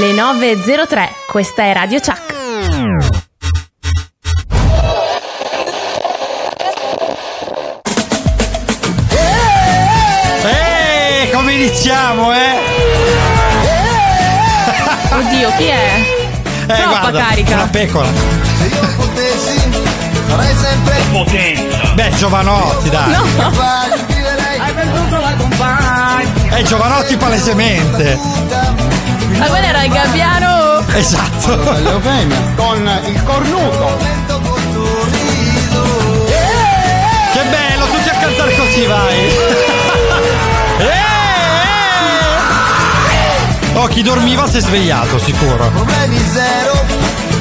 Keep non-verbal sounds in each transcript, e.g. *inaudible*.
Le 9.03, questa è Radio Chuck. Eh, come iniziamo, eh? *laughs* Oddio, chi è? Eh, Troppa guarda, carica. Una pecora. Se io potessi, farei sempre Potenza. Beh, Giovanotti, dai. No. Hai perduto la compagna. È Giovanotti palesemente. Ma quello era il gabbiano. Esatto. con il cornuto. Che bello, tutti a cantare così, vai. *laughs* Eh, eh. Oh, chi dormiva si è svegliato, sicuro.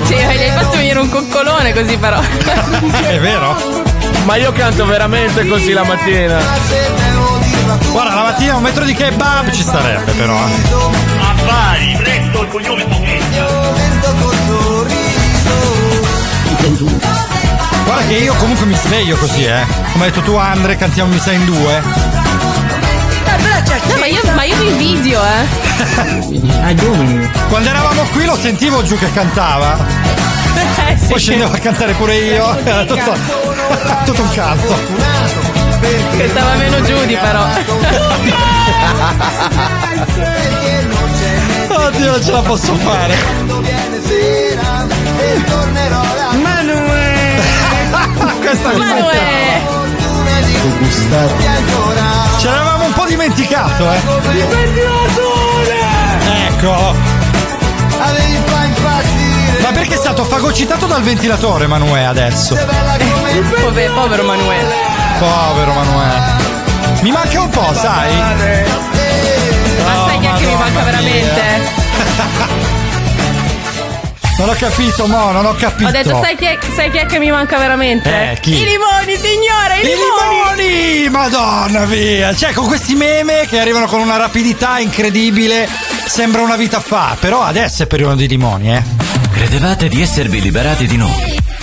Sì, gli hai fatto venire un coccolone così però. *laughs* È vero? Ma io canto veramente così la mattina. Guarda, la mattina un metro di kebab ci starebbe, però. eh. Presto il cognome col sorriso. Guarda che io comunque mi sveglio così, eh. Come hai detto tu, Andre, cantiamo Mi sei in due. No, ma io, ma io vi invidio, eh. *laughs* Quando eravamo qui lo sentivo giù che cantava. Eh, sì. Poi scendevo a cantare pure io. Era tutto, *laughs* tutto un canto. Che stava meno giù di però. *laughs* Oddio, non ce la posso fare. Là. *laughs* Questa ancora. Ce l'avevamo un po' dimenticato, eh. Ecco. Ma perché è stato fagocitato dal ventilatore, Manuè, adesso? Sei bella come Pove- povero Manuele. Povero Manuè. Mi manca un po', sai? Ma sai che mi manca veramente? Non ho capito, mo, non ho capito. Ho detto, sai chi, è, sai chi è che mi manca veramente? Eh, chi? I limoni, signore, i, I limoni! limoni! Madonna via! Cioè, con questi meme che arrivano con una rapidità incredibile, sembra una vita fa. Però adesso è periodo di limoni, eh. Credevate di esservi liberati di noi?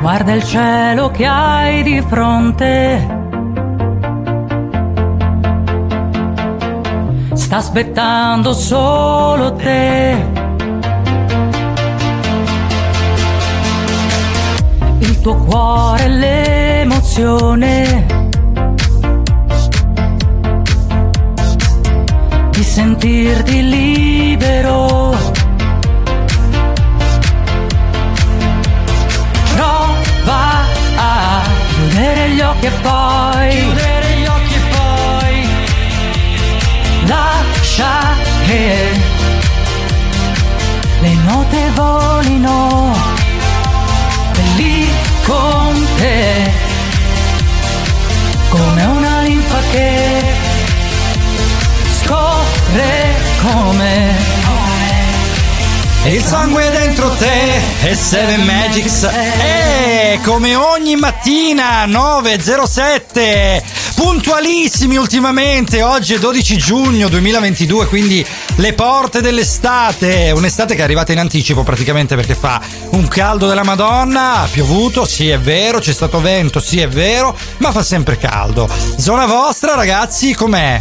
Guarda il cielo che hai di fronte. Sta aspettando solo te. Il tuo cuore, l'emozione. Di sentirti libero. Chiudere gli occhi e poi chiudere gli occhi e poi lascia che E il sangue dentro te è Seven Magics. E come ogni mattina 9.07. Puntualissimi ultimamente. Oggi è 12 giugno 2022, quindi le porte dell'estate. Un'estate che è arrivata in anticipo praticamente perché fa un caldo della Madonna. Ha piovuto, sì è vero, c'è stato vento, sì è vero, ma fa sempre caldo. Zona vostra, ragazzi, com'è?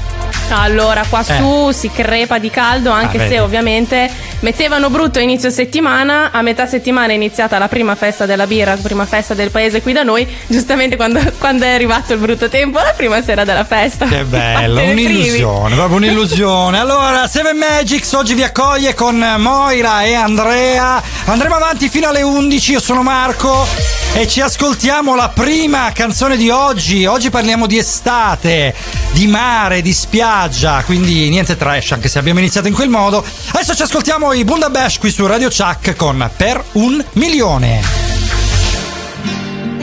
Allora, qua eh. su si crepa di caldo, anche ah, se ovviamente mettevano brutto inizio settimana. A metà settimana è iniziata la prima festa della birra, la prima festa del paese qui da noi. Giustamente quando, *laughs* quando è arrivato il brutto tempo, la prima sera della festa. Che bello, *laughs* un'illusione, proprio un'illusione. Allora, 7 Magix oggi vi accoglie con Moira e Andrea. Andremo avanti fino alle 11, io sono Marco e ci ascoltiamo la prima canzone di oggi. Oggi parliamo di estate, di mare, di spiaggia, quindi niente trash anche se abbiamo iniziato in quel modo. Adesso ci ascoltiamo i Bunda qui su Radio Chuck con Per un milione.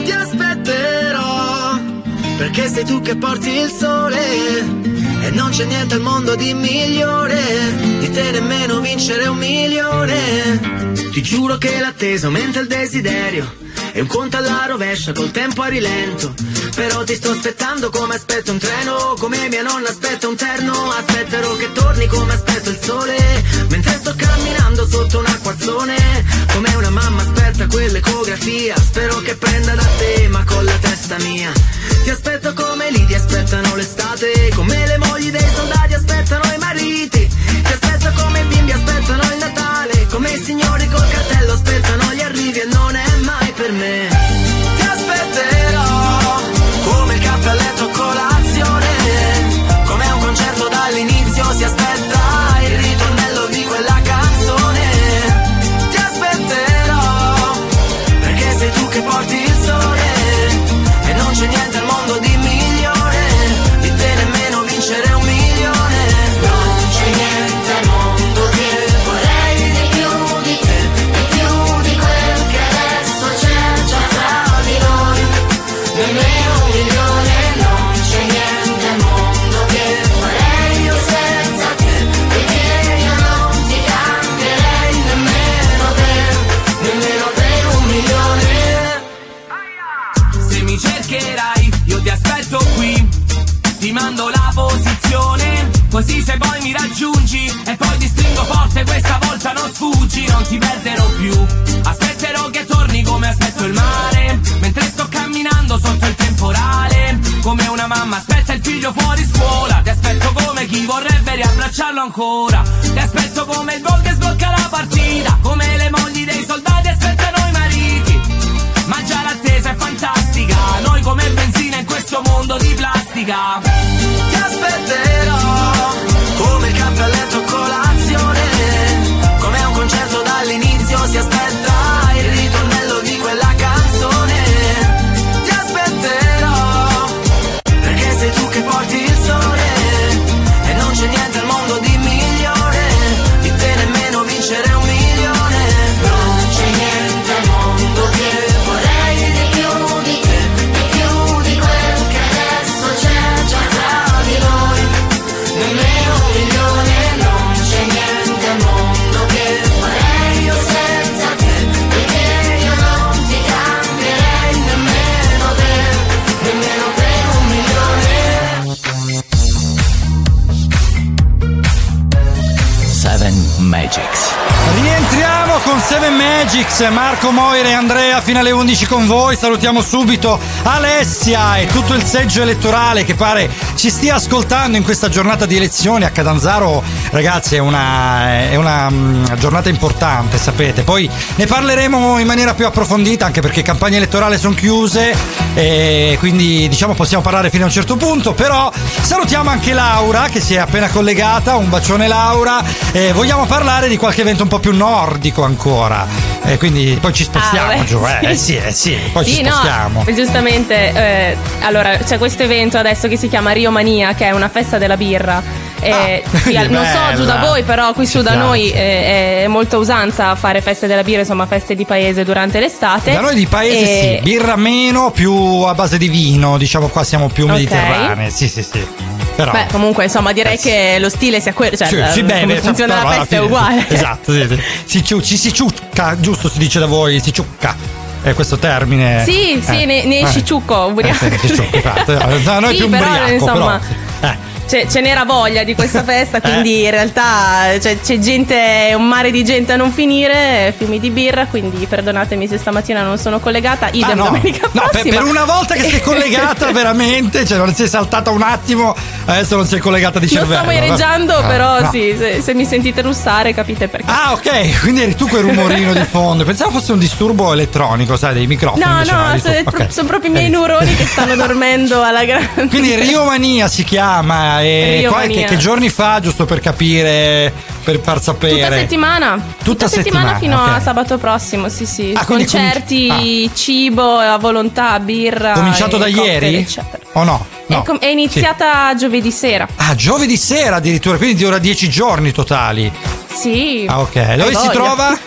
Ti aspetterò perché sei tu che porti il sole e non c'è niente al mondo di migliore Di te nemmeno vincere un milione. Ti giuro che l'attesa aumenta il desiderio E un conto alla rovescia col tempo a rilento. Però ti sto aspettando come aspetto un treno Come mia nonna aspetta un terno. Aspetterò che torni come aspetto il sole Mentre sto camminando sotto un acquazzone. Come una mamma aspetta quell'ecografia Spero che prenda da te ma con la testa mia Ti aspetto come lì ti aspettano l'estate. Come le mogli dei soldati aspettano i mariti. Ti aspetto come i bimbi aspettano il Natale. Come i signori col cartello aspettano gli arrivi E non è mai per me così se poi mi raggiungi e poi ti stringo forte, questa volta non sfuggi, non ti perderò più. Aspetterò che torni come aspetto il mare, mentre sto camminando sotto il temporale. Come una mamma aspetta il figlio fuori scuola, ti aspetto come chi vorrebbe riabbracciarlo ancora. Ti aspetto come il gol che sblocca la partita, come le mogli dei soldati aspettano i mariti. Ma già l'attesa è fantastica Noi come benzina in questo mondo di plastica Ti aspetterò Marco Moira e Andrea fino alle 11 con voi. Salutiamo subito Alessia e tutto il seggio elettorale che pare ci stia ascoltando in questa giornata di elezioni a Catanzaro. Ragazzi, è una, è una mm, giornata importante, sapete. Poi ne parleremo in maniera più approfondita anche perché campagne elettorali sono chiuse e quindi diciamo possiamo parlare fino a un certo punto. Però salutiamo anche Laura che si è appena collegata. Un bacione Laura. E vogliamo parlare di qualche evento un po' più nordico ancora. E quindi poi ci spostiamo Ah, beh, giù. Eh, sì. sì, eh, sì, poi sì, ci no, spostiamo. giustamente. eh, allora, c'è questo evento adesso che si chiama Rio Mania, che è una festa della birra. Eh, Ah, sì, non so giù da voi, però qui su da noi eh, è molta usanza fare feste della birra, insomma, feste di paese durante l'estate. Da noi di paese E- sì, birra meno, più a base di vino, diciamo qua siamo più mediterranei. Sì, sì, sì. Però Beh, comunque, insomma, direi Eh, sì. che lo stile sia quello. Cioè, Sì, la- sì, bene, come bene, funziona la festa è uguale. Esatto, sì, sì. Si ciu- ci si ciucca, giusto si dice da voi, si ciucca. È questo termine. Sì, sì, Eh, ne, ne eh. esci ciucco, ubriaco. Eh, sì, si ciucca, infatti. Da noi è Sì, più però, ubriaco, insomma, però. Eh. Ce, ce n'era voglia di questa *laughs* festa, quindi in realtà cioè, c'è gente, un mare di gente a non finire, fiumi di birra, quindi perdonatemi se stamattina non sono collegata, idem Ah, no. domenica No, per, per una volta che sei collegata *laughs* veramente, cioè non sei saltata un attimo, adesso non sei collegata di Non cervello. sto moireggiando, Ah, però no. sì, se, se mi sentite russare capite perché. Ah, ok, quindi eri tu quel rumorino di fondo. Pensavo fosse un disturbo elettronico, sai, dei microfoni. No, no, eri tu. sono, proprio i miei Eh. neuroni che stanno dormendo alla *laughs* grande. Quindi Rio Mania si chiama. E Rio qua- Mania. giorni fa, giusto per capire, per far sapere. Tutta settimana. Tutta settimana, fino ok. a sabato prossimo, sì, sì. Ah, Concerti, cominci- cibo, a volontà, birra. Cominciato da ieri? eccetera. O no? No. È, com- è iniziata giovedì sera. Ah, giovedì sera addirittura, quindi dura 10 giorni totali. Sì. Ah, ok. Dove si trova?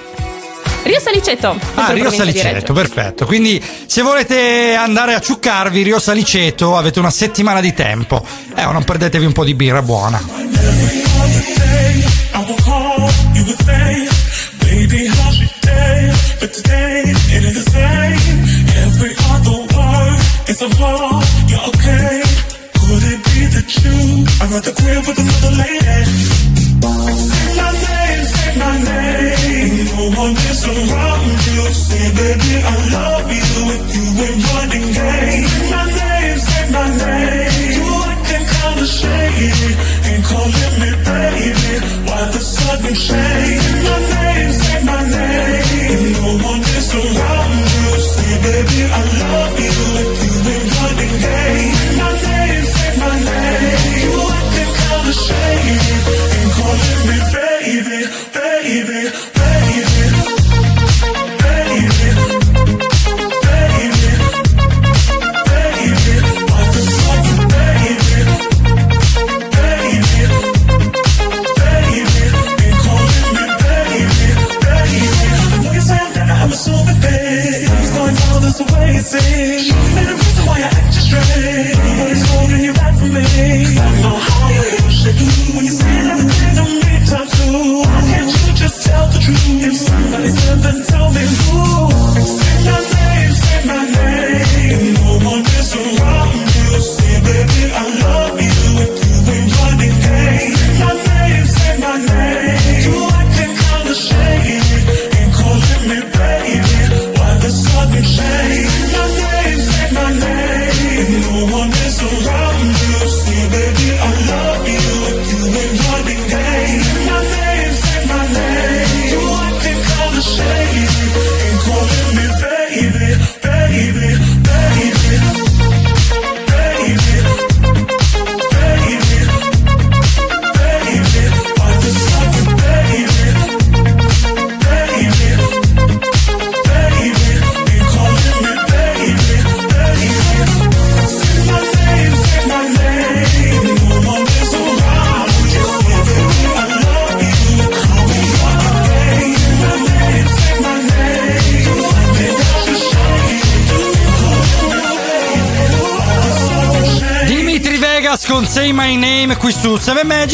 Rio Saliceto. Ah, Rio Saliceto, perfetto. Quindi se volete andare a ciuccarvi Rio Saliceto avete una settimana di tempo. Eh, non perdetevi un po' di birra buona. Could it be that you are at the crib with another lady? No one is around you. Say, baby, I love you. If you ain't running game. Say my name, say my name. You acting kinda shady. Ain't calling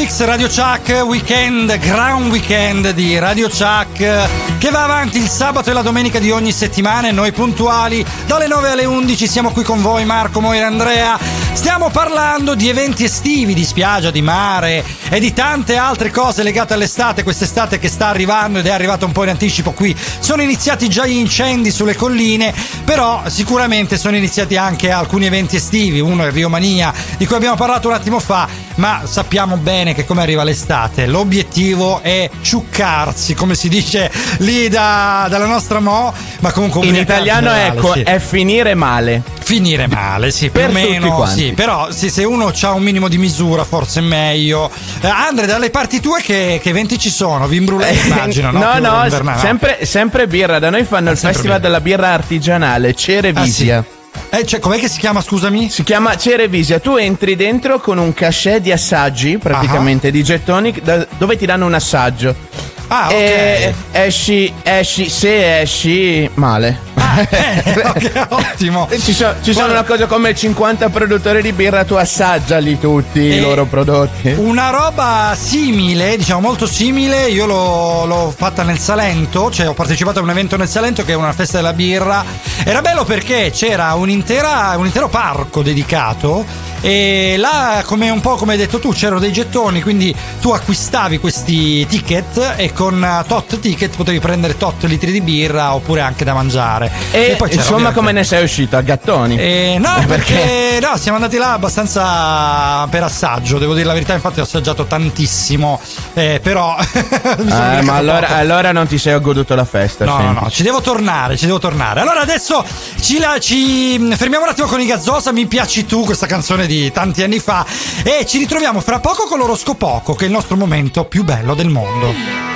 7 Magics, Radio Chuck Weekend, Ground Weekend di Radio Chuck che va avanti il sabato e la domenica di ogni settimana e noi puntuali dalle 9 alle 11 siamo qui con voi Marco, Moira e Andrea. Stiamo parlando di eventi estivi, di spiaggia, di mare e di tante altre cose legate all'estate, quest'estate che sta arrivando ed è arrivata un po' in anticipo qui. Sono iniziati già gli incendi sulle colline, però sicuramente sono iniziati anche alcuni eventi estivi, uno è Rio Mania di cui abbiamo parlato un attimo fa, ma sappiamo bene che come arriva l'estate, l'obiettivo è ciuccarsi, come si dice lì da- dalla nostra Mo, ma comunque In italiano generale, ecco, sì. è finire male. Finire male, sì, più Per o tutti meno, sì, però sì, se uno ha un minimo di misura forse è meglio. Eh, Andre, dalle parti tue che, che eventi ci sono? Vimbrulè immagino, no? no, Più no, no? sempre, sempre birra. Da noi fanno il sempre Festival birra. della birra artigianale, Cerevisia. Eh, cioè, com'è che si chiama, scusami? Si chiama Cerevisia. Tu entri dentro con un cachet di assaggi, praticamente di gettoni, da- dove ti danno un assaggio. Ah, ok. E esci, esci, se esci male. *laughs* Eh, ok, *laughs* ottimo. Ci, so- ci sono una cosa come 50 produttori di birra, tu assaggiali tutti E- i loro prodotti. Una roba simile, diciamo molto simile, io l'ho, l'ho fatta nel Salento, cioè ho partecipato a un evento nel Salento che è una festa della birra. Era bello perché c'era un'intera, un intero parco dedicato e là, come un po' come hai detto tu, c'erano dei gettoni, quindi tu acquistavi questi ticket e con eh, tot ticket potevi prendere tot litri di birra oppure anche da mangiare. E, poi c'era insomma, come ne sei uscito? A gattoni? eh, no, *laughs* perché no, siamo andati là abbastanza per assaggio, devo dire la verità, infatti ho assaggiato tantissimo, eh, però... *laughs* Eh, ma allora, allora non ti sei goduto la festa. No, no, senti. no, ci devo tornare, ci devo tornare. Allora adesso ci, la- ci mm, fermiamo un attimo con i Gazzosa, mi piaci tu, questa canzone di tanti anni fa, e ci ritroviamo fra poco con l'oroscopoco, che è il nostro momento più bello del mondo.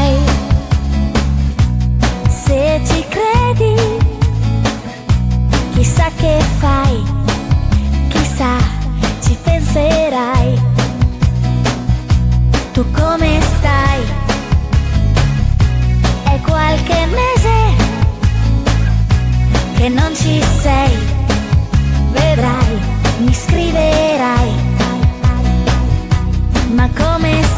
scriverai. Tu come stai? È qualche mese che non ci sei. Vedrai, mi scriverai. Ma come stai?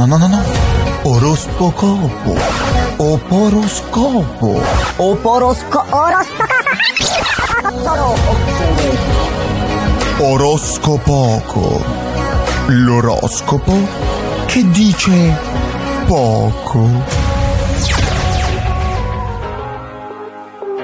No, no, no, no. Oroscopo. Oporoscopo. Oporosco... Oroscopoco. L'oroscopo che dice poco.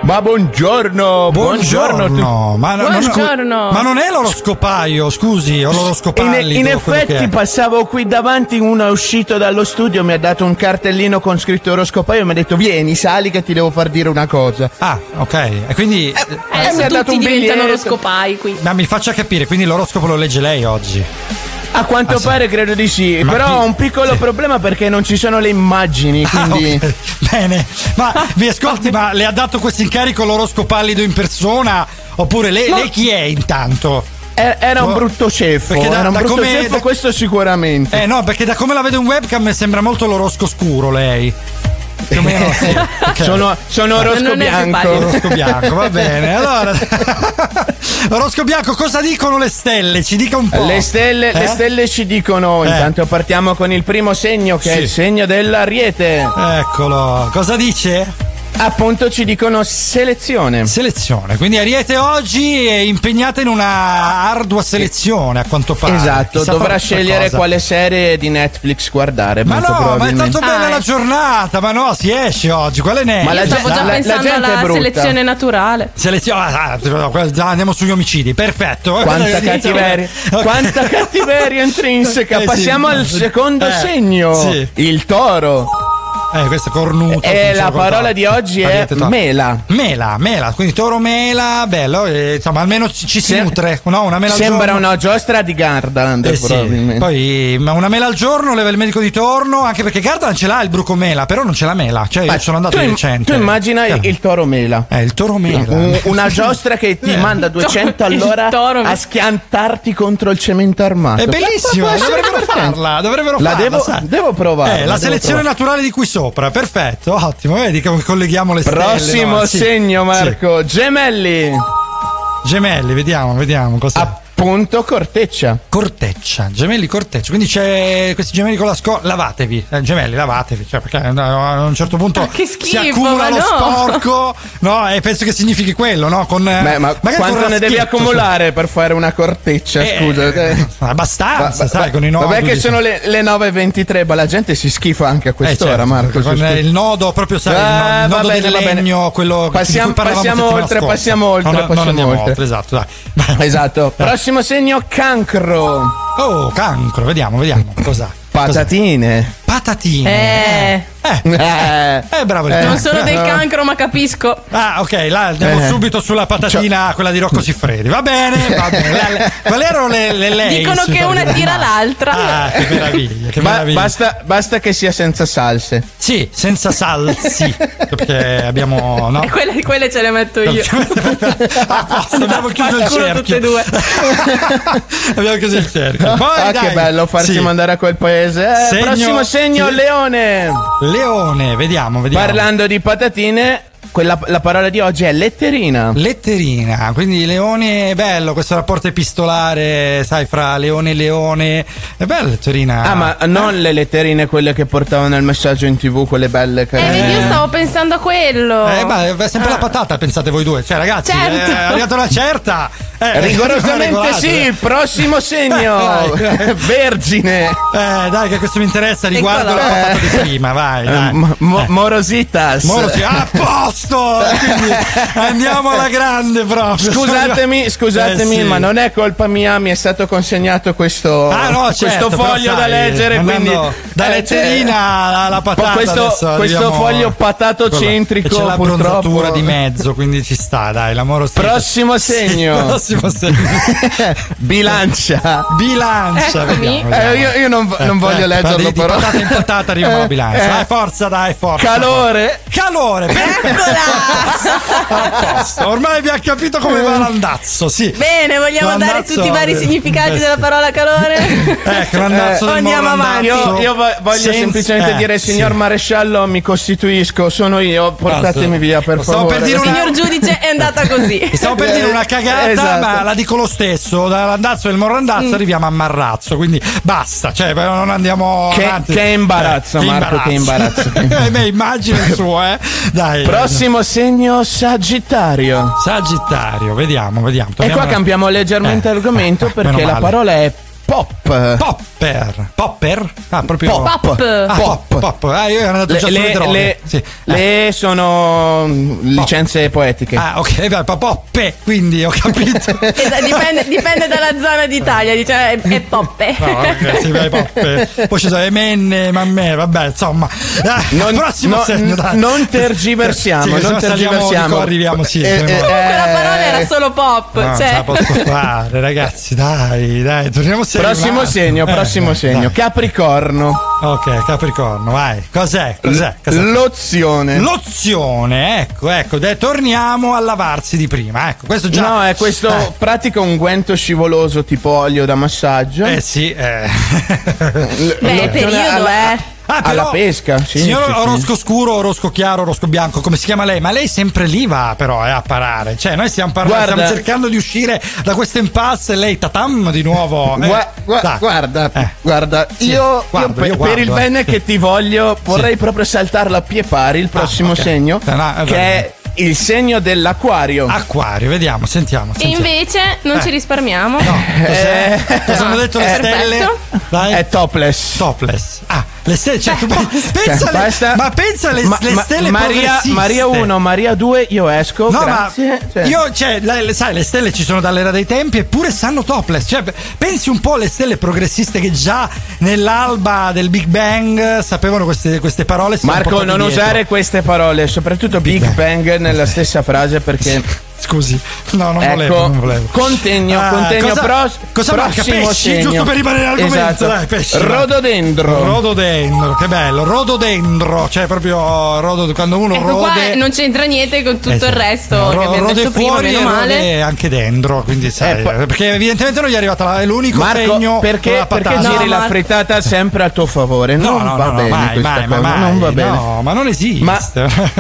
Ma buongiorno, buongiorno. Buongiorno, ma, no- Buongiorno. No, ma non è l'oroscopaio, scusi, o In, l'oroscopallido. in che effetti passavo qui davanti, uno è uscito dallo studio, mi ha dato un cartellino con scritto oroscopaio e mi ha detto vieni, sali che ti devo far dire una cosa. Ah, ok. E quindi. Adesso mi ha dato tutti un diventano biglietto. oroscopai qui. Ma mi faccia capire, quindi l'oroscopo lo legge lei oggi. A quanto Ah, sì. pare credo di sì, Ma però chi- ho un piccolo sì. problema perché non ci sono le immagini, Ah, quindi... ok. Bene, ma *laughs* vi ascolti, ma le ha dato questo incarico l'oroscopallido in persona? Oppure lei, No. lei chi è intanto? Eh, Era un Oh, brutto ceffo, perché da- era un da brutto come- ceffo, da- questo sicuramente. Eh no, perché da come la vedo in webcam mi sembra molto l'orosco scuro lei. Più o meno sì. *laughs* Ok. Sono, sono orosco è bianco. Orosco bianco, va bene. Allora, *laughs* orosco bianco, cosa dicono le stelle? Ci dica un po'. Le stelle, le Eh? stelle ci dicono, Eh. intanto partiamo con il primo segno che è Sì. il segno dell'ariete. Eccolo, cosa dice? Appunto ci dicono selezione. Selezione, quindi Ariete oggi è impegnata in una ardua selezione a quanto pare. Esatto, Chissà dovrà scegliere qualcosa. quale serie di Netflix guardare. Ma molto no, ma è tanto bella Ah, la eh. giornata, ma no, si esce oggi, quale ne è? Ma la Io stavo gente- già la- la pensando gente è alla brutta. selezione naturale. Selezione, ah, ah, andiamo sugli omicidi, perfetto. Quanta *laughs* Sì, cattiveria, *laughs* quanta cattiveria intrinseca. Eh sì. Passiamo al secondo Eh, segno, sì. il toro. Eh, questo è cornuto. E so la parola di oggi è mela. Mela, mela, quindi toro mela, bello, eh, insomma almeno ci, ci si Se- nutre, no? Una mela al Sembra giorno. una giostra di Gardaland, Eh sì, probabilmente. poi ma una mela al giorno leva il medico di torno, anche perché Gardaland ce l'ha il bruco mela, però non ce l'ha mela, cioè io Ma sono andato tu, di im- recente. tu immagina il, il toro mela. Eh, il toro mela. Un- una giostra che ti *laughs* manda 200 all'ora toro a schiantarti contro il cemento armato. È bellissima, Può essere dovrebbero farla, dovrebbero La farla. devo, sai. devo provare. Eh, la selezione naturale di qui sopra, perfetto, ottimo, vedi come colleghiamo le stelle. Prossimo no? Sì. segno, Marco. Gemelli. Sì. Gemelli, vediamo, vediamo cosa. Appunto, corteccia. Corteccia, gemelli corteccia. Quindi c'è questi gemelli con la scolla. Lavatevi, eh, gemelli, lavatevi. Cioè, perché eh, a un certo punto che si schifo, accumula lo no. sporco. No, e penso che significhi quello, no? Con, eh, Beh, ma magari quanto con ne devi accumulare per fare una corteccia? Eh, Scusa. eh, abbastanza, Va- sai, va- con i nodi. Vabbè che sono le, le 9.23, ma la gente si schifa anche a Eh, quest'ora, certo, Marco. con su- eh, il nodo proprio sai Ah, il nodo bene, del legno quello di Passiamo- cui parlavamo passiamo oltre, passiamo oltre, No, passiamo oltre. esatto dai Esatto. Prossimo segno, cancro. oh cancro vediamo vediamo. Cos'ha? Patatine. patatine. Eh, Eh, eh bravo il Eh. non sono del cancro, ma capisco. Ah, ok, là andiamo Eh. subito sulla patatina, quella di Rocco Siffredi. Va bene, va bene. *laughs* Quali erano le, le lei? Dicono che una tira l'altra. Ah, che meraviglia, che Ba- meraviglia. basta, basta che sia senza salse. Sì, senza salsi. *laughs* perché abbiamo. No? E quelle, quelle ce le metto io. A posto, *laughs* abbiamo chiuso il cerchio. tutte e due. abbiamo chiuso il cerchio. Poi, ah, dai. che bello farsi Sì. mandare a quel paese. Eh, Segno- prossimo segno, sì. leone. Leone, vediamo, vediamo. Parlando di patatine, quella- la parola di oggi è letterina. Letterina, quindi Leone è bello questo rapporto epistolare, sai, fra Leone e Leone. È bello Letterina. Ah, ma non le letterine quelle che portavano il messaggio in tv, quelle belle Eh, carine. vedi, io stavo pensando a quello. Eh, ma è sempre la patata, pensate voi due. Cioè, ragazzi, Certo. è arrivata una certa. Eh, *laughs* Rigorosamente sì, eh. il prossimo segno. *laughs* Eh, *laughs* Vergine. Eh, dai, che questo mi interessa riguardo la patata di prima, vai. Eh, dai. mo- mo- morositas. Moro si a posto! Quindi andiamo alla grande proprio. Scusatemi, scusatemi, Eh, sì. ma non è colpa mia, mi è stato consegnato questo, Ah, no, questo certo, però foglio da sai, leggere. andando Quindi, da eh, letterina alla, alla patata. questo, adesso questo foglio patatocentrico, E c'è la purtroppo. bronzatura di mezzo, quindi ci sta, dai, l'amore *laughs* Prossimo segno. Prossimo *laughs* segno. Bilancia. Bilancia, Eccomi. vediamo, Eh, vediamo. io, io non, non voglio Eh, leggerlo, di, di però. patata in patata arriviamo alla Eh, *laughs* bilancia. eh. Dai, forza, dai, forza. Calore. Calore, Eccola! A posto. Ormai abbiamo capito come va l'andazzo, sì. Bene, vogliamo dare L'andazzo- tutti i vari significati Eh, della parola calore? Ecco, l'andazzo Eh, del andiamo avanti. Io, io vo- voglio Senza- semplicemente eh, dire, signor sì. maresciallo, mi costituisco, sono io, portatemi via per Stavo favore. per dire una- Signor giudice, è andata così. Stavo per dire una cagata, Esatto. ma la dico lo stesso. Dall'andazzo del morandazzo Mm. arriviamo a marrazzo. Quindi basta, cioè, però non andiamo Che- avanti. che imbarazzo, Marco, che imbarazzo. *laughs* eh, beh, immagino il suo, eh. Dai. Prossimo segno, Sagittario. Sagittario, vediamo, vediamo. E Torniamo qua alla- cambiamo leggermente Eh, argomento eh, perché meno la male. parola è pop. Popper. Popper? Ah, proprio Pop. Pop. Ah, pop. Pop. pop. Ah, io ero andato Le, già sulle le- droghe. le- Sì. le sono mm, licenze poetiche. Ah, ok, beh, poppe, quindi ho capito. *laughs* Dipende, dipende dalla zona d'Italia, dice è, è poppe. No, ok, sì, vai, poppe. Poi ci sono le menne, mamme, vabbè, insomma. Ah, Non, prossimo no, segno, dai. non tergiversiamo, Sì, non tergiversiamo. arriviamo, sì. Eh, eh, Quella parola era eh, solo pop. No, non ce cioè. la posso fare, ragazzi, dai, dai, torniamo sempre. Prossimo segno, prossimo segno. Capricorno. Ok, Capricorno, vai. Cos'è? Cos'è? Cos'è? Lozione. Lozione, ecco, ecco, dai, torniamo a lavarsi di prima, ecco, questo già... No, è questo Eh. pratica unguento scivoloso tipo olio da massaggio. Eh sì, eh. L- Beh, periodo, alla- eh. Ah, però- alla pesca. Sì, Signor sì, sì. orosco scuro, orosco chiaro, orosco bianco, come si chiama lei? Ma lei sempre lì va però eh, a parare. Cioè, noi stiamo parlando, Guarda- stiamo cercando di uscire da questo impasse e lei tatam di nuovo. eh. Gua- gua- guarda, Eh. guarda, Sì, io, guardo, io per, io per il guardo, eh. bene che ti voglio vorrei proprio saltarlo a pie pari il prossimo Ah, ok. segno, Eh, no, eh, che è il segno dell'acquario. Acquario, vediamo, sentiamo. E sentiamo. invece non Eh. ci risparmiamo. No, cos'è? Eh. Cosa hanno detto le stelle? Dai. È topless. topless. Ah, Le stelle, cioè, tu pe- pensa Cioè, basta- ma pensa alle Ma- le ma- stelle Maria. Maria 1, Maria 2, io esco. No, grazie. ma Cioè, io, cioè, le- le- sai, le stelle ci sono dall'era dei tempi eppure stanno topless. Cioè, pensi un po' alle stelle progressiste che già nell'alba del Big Bang sapevano queste, queste parole. Marco, non dietro. usare queste parole, soprattutto Big Bang nella stessa frase perché. Scusi, no, non ecco, volevo, non volevo. Contegno, Ah, contegno cosa- pros- cosa prossimo Pesci, segno. giusto per rimanere in argomento, Esatto. dai, pesci. Rododendro. Rododendro, che bello, rododendro, cioè proprio rodo, quando uno Ecco qua rode non c'entra niente con tutto Esatto. il resto No, che ro- abbiamo rode detto prima, fuori meno e male. rode anche dentro, quindi sai, Eh, poi- perché evidentemente non gli è arrivata la, è l'unico Marco, segno perché, con la perché patata. giri No, la frittata sempre a tuo favore? No, Non no, va no, bene mai, mai, ma cosa, mai, non va bene. no, ma non esiste. Ma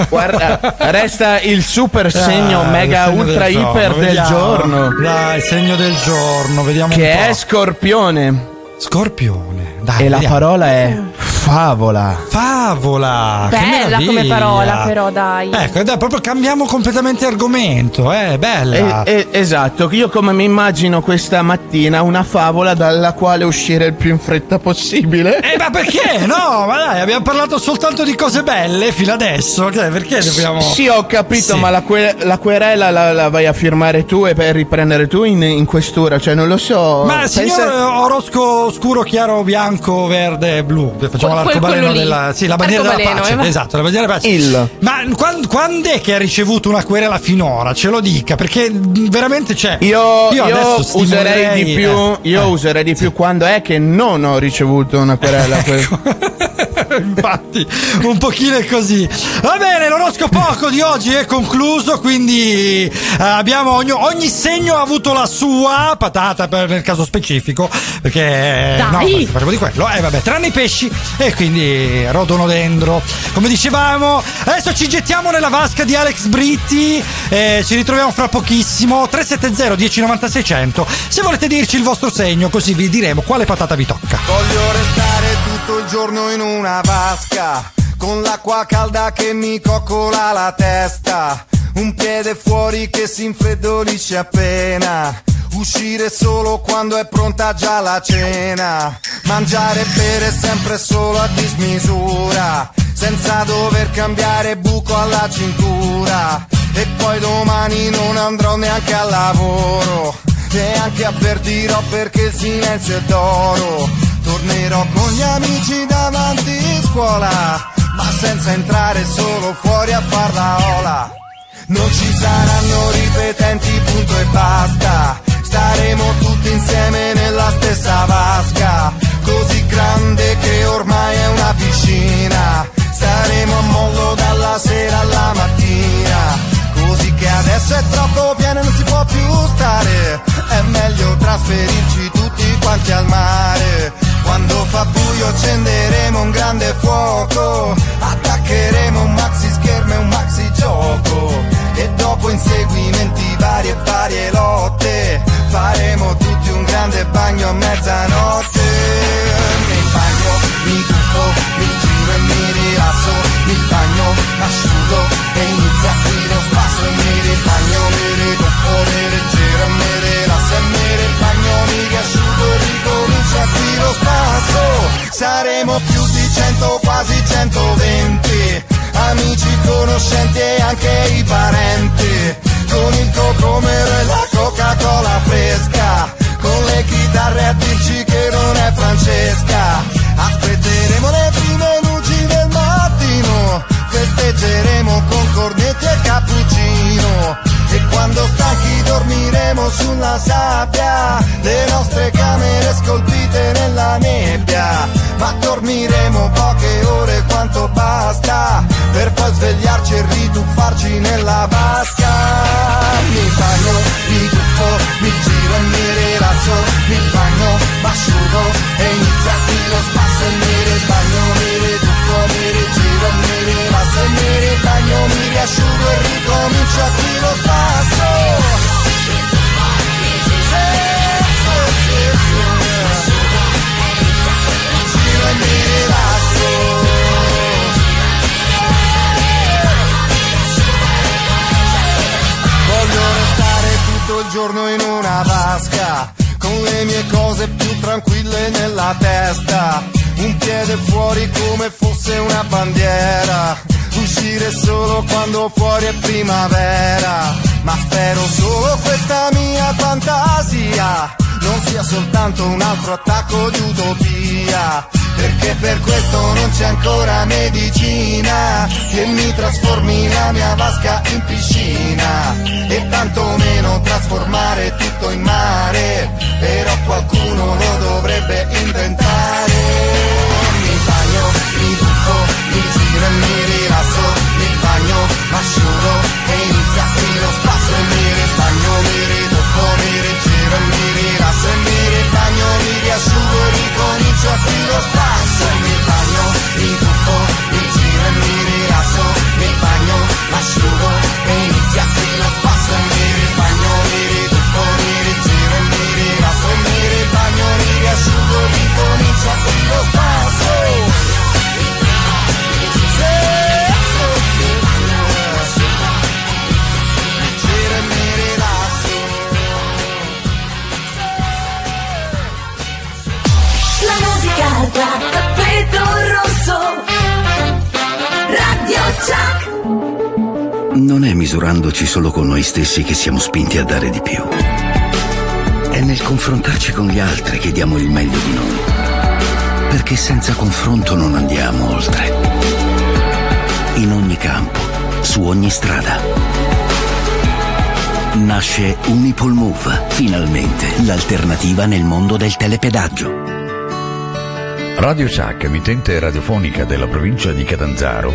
guarda, resta il super *laughs* segno Ah, mega segno ultra del giorno, iper del vediamo. giorno. Dai, segno del giorno, vediamo un Che po'. è scorpione. Scorpione. Dai, e la vediamo. parola è favola. Favola. che Bella come parola, però, dai. Ecco, dai, proprio cambiamo completamente argomento, eh, bella. E- e- esatto, io come mi immagino questa mattina una favola dalla quale uscire il più in fretta possibile. Eh, ma perché? No, ma dai, abbiamo parlato soltanto di cose belle fino adesso. Cioè, perché dobbiamo. Sì, ho capito, Sì. ma la, que- la querela la, la vai a firmare tu e per riprendere tu in, in questura, cioè non lo so. Ma Pensa- signor Orosco scuro, chiaro, bianco, verde, blu. Facciamo Quel- l'arcobaleno della. Sì, la bandiera della pace. eh. Esatto, la bandiera della pace. Il. Ma quando, quando è che ha ricevuto una querela finora? Ce lo dica, perché veramente c'è. Io, io adesso userei di più, eh. io userei di più quando è che non ho ricevuto una querela. *laughs* *laughs* Infatti, un pochino è così. Va bene, l'oroscopo poco di oggi è concluso, quindi eh, abbiamo ogni, ogni segno ha avuto la sua patata per, nel caso specifico, perché Dai. no, parliamo di quello. Eh vabbè, tranne i pesci e quindi rodono dentro. Come dicevamo, adesso ci gettiamo nella vasca di Alex Britti e ci ritroviamo fra pochissimo 370 1090 600. Se volete dirci il vostro segno, così vi diremo quale patata vi tocca. Voglio restare tutto il giorno in una vasca, con l'acqua calda che mi coccola la testa, un piede fuori che si infreddolisce appena. Uscire solo quando è pronta già la cena. Mangiare e bere sempre solo a dismisura. Senza dover cambiare buco alla cintura. E poi domani non andrò neanche al lavoro. Neanche avvertirò perché il silenzio è d'oro. Tornerò con gli amici davanti scuola. Ma senza entrare solo fuori a far la ola. Non ci saranno ripetenti, punto e basta. Staremo tutti insieme nella stessa vasca. Così grande che ormai è una piscina. Staremo a mollo dalla sera alla mattina. Così che adesso è troppo pieno e non si può più stare. È meglio trasferirci tutti quanti al mare. Quando fa buio accenderemo un grande fuoco. Attaccheremo un maxi schermo e un maxi gioco. E dopo inseguimenti vari e varie lotte. Faremo tutti un grande bagno a mezzanotte. Mi bagno, mi tuffo, mi giro e mi rilasso. Mi bagno, asciugo e inizia qui lo spasso. Mi ribagno, mi rituffo, mi rigiro mi rilasso. E mi ribagno, mi riasciugo e ricomincia qui lo spasso. Saremo più di cento, quasi 120. Amici, conoscenti e anche i parenti. Con il cocomero e la Coca-Cola fresca. Con le chitarre a dirci che non è Francesca. Aspetteremo le prime luci del mattino. Festeggeremo con cornetti e cappuccino. E quando stanchi dormiremo sulla sabbia. Le nostre camere scolpite nella nebbia. Ma dormiremo poche ore quanto basta. Per poi svegliarci e rituffarci nella vasca. Mi bagno, mi tuffo, mi giro e mi rilasso. Mi bagno, m'asciugo e inizia qui lo spasso. E mi ribagno, mi rituffo, mi rigiro, mi rilasso. E mi ribagno, mi riasciugo e ricomincia qui lo spasso. Una vasca, con le mie cose più tranquille nella testa. un piede fuori come fosse una bandiera, uscire solo quando fuori è primavera, ma spero solo questa mia fantasia non sia soltanto un altro attacco di utopia, perché per questo non c'è ancora medicina che mi trasformi la mia vasca in piscina e tantomeno trasformare tutto in mare, però qualcuno lo dovrebbe inventare. Mi bagno, mi tuffo, mi giro e mi rilasso, mi bagno, mi asciugo e inizia qui lo spasso e ricomincio qui lo spasso e mi bagno, mi tuffo, mi giro e mi rilasso, mi bagno, asciugo e inizia qui lo spasso e mi ribagno, mi rituffo, mi rigiro e mi rilasso. Mi ribagno, mi riasciugo ricomincio qui lo spasso. Non è misurandoci solo con noi stessi che siamo spinti a dare di più. È nel confrontarci con gli altri che diamo il meglio di noi. Perché senza confronto non andiamo oltre. In ogni campo, su ogni strada. Nasce Unipol finalmente l'alternativa nel mondo del telepedaggio. Radio Shack, emittente radiofonica della provincia di Catanzaro,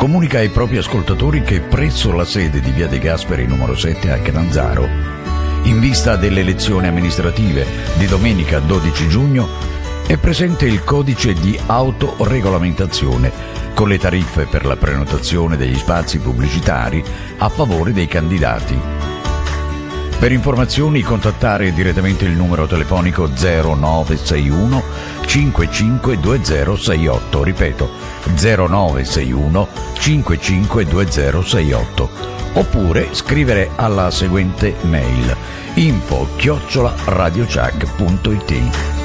comunica ai propri ascoltatori che presso la sede di Via De Gasperi numero 7 a Catanzaro, in vista delle elezioni amministrative di domenica 12 giugno, è presente il codice di autoregolamentazione con le tariffe per la prenotazione degli spazi pubblicitari a favore dei candidati. Per informazioni contattare direttamente il numero telefonico 0961 552068, ripeto 0961 552068, oppure scrivere alla seguente mail info chiocciola radiochac.it.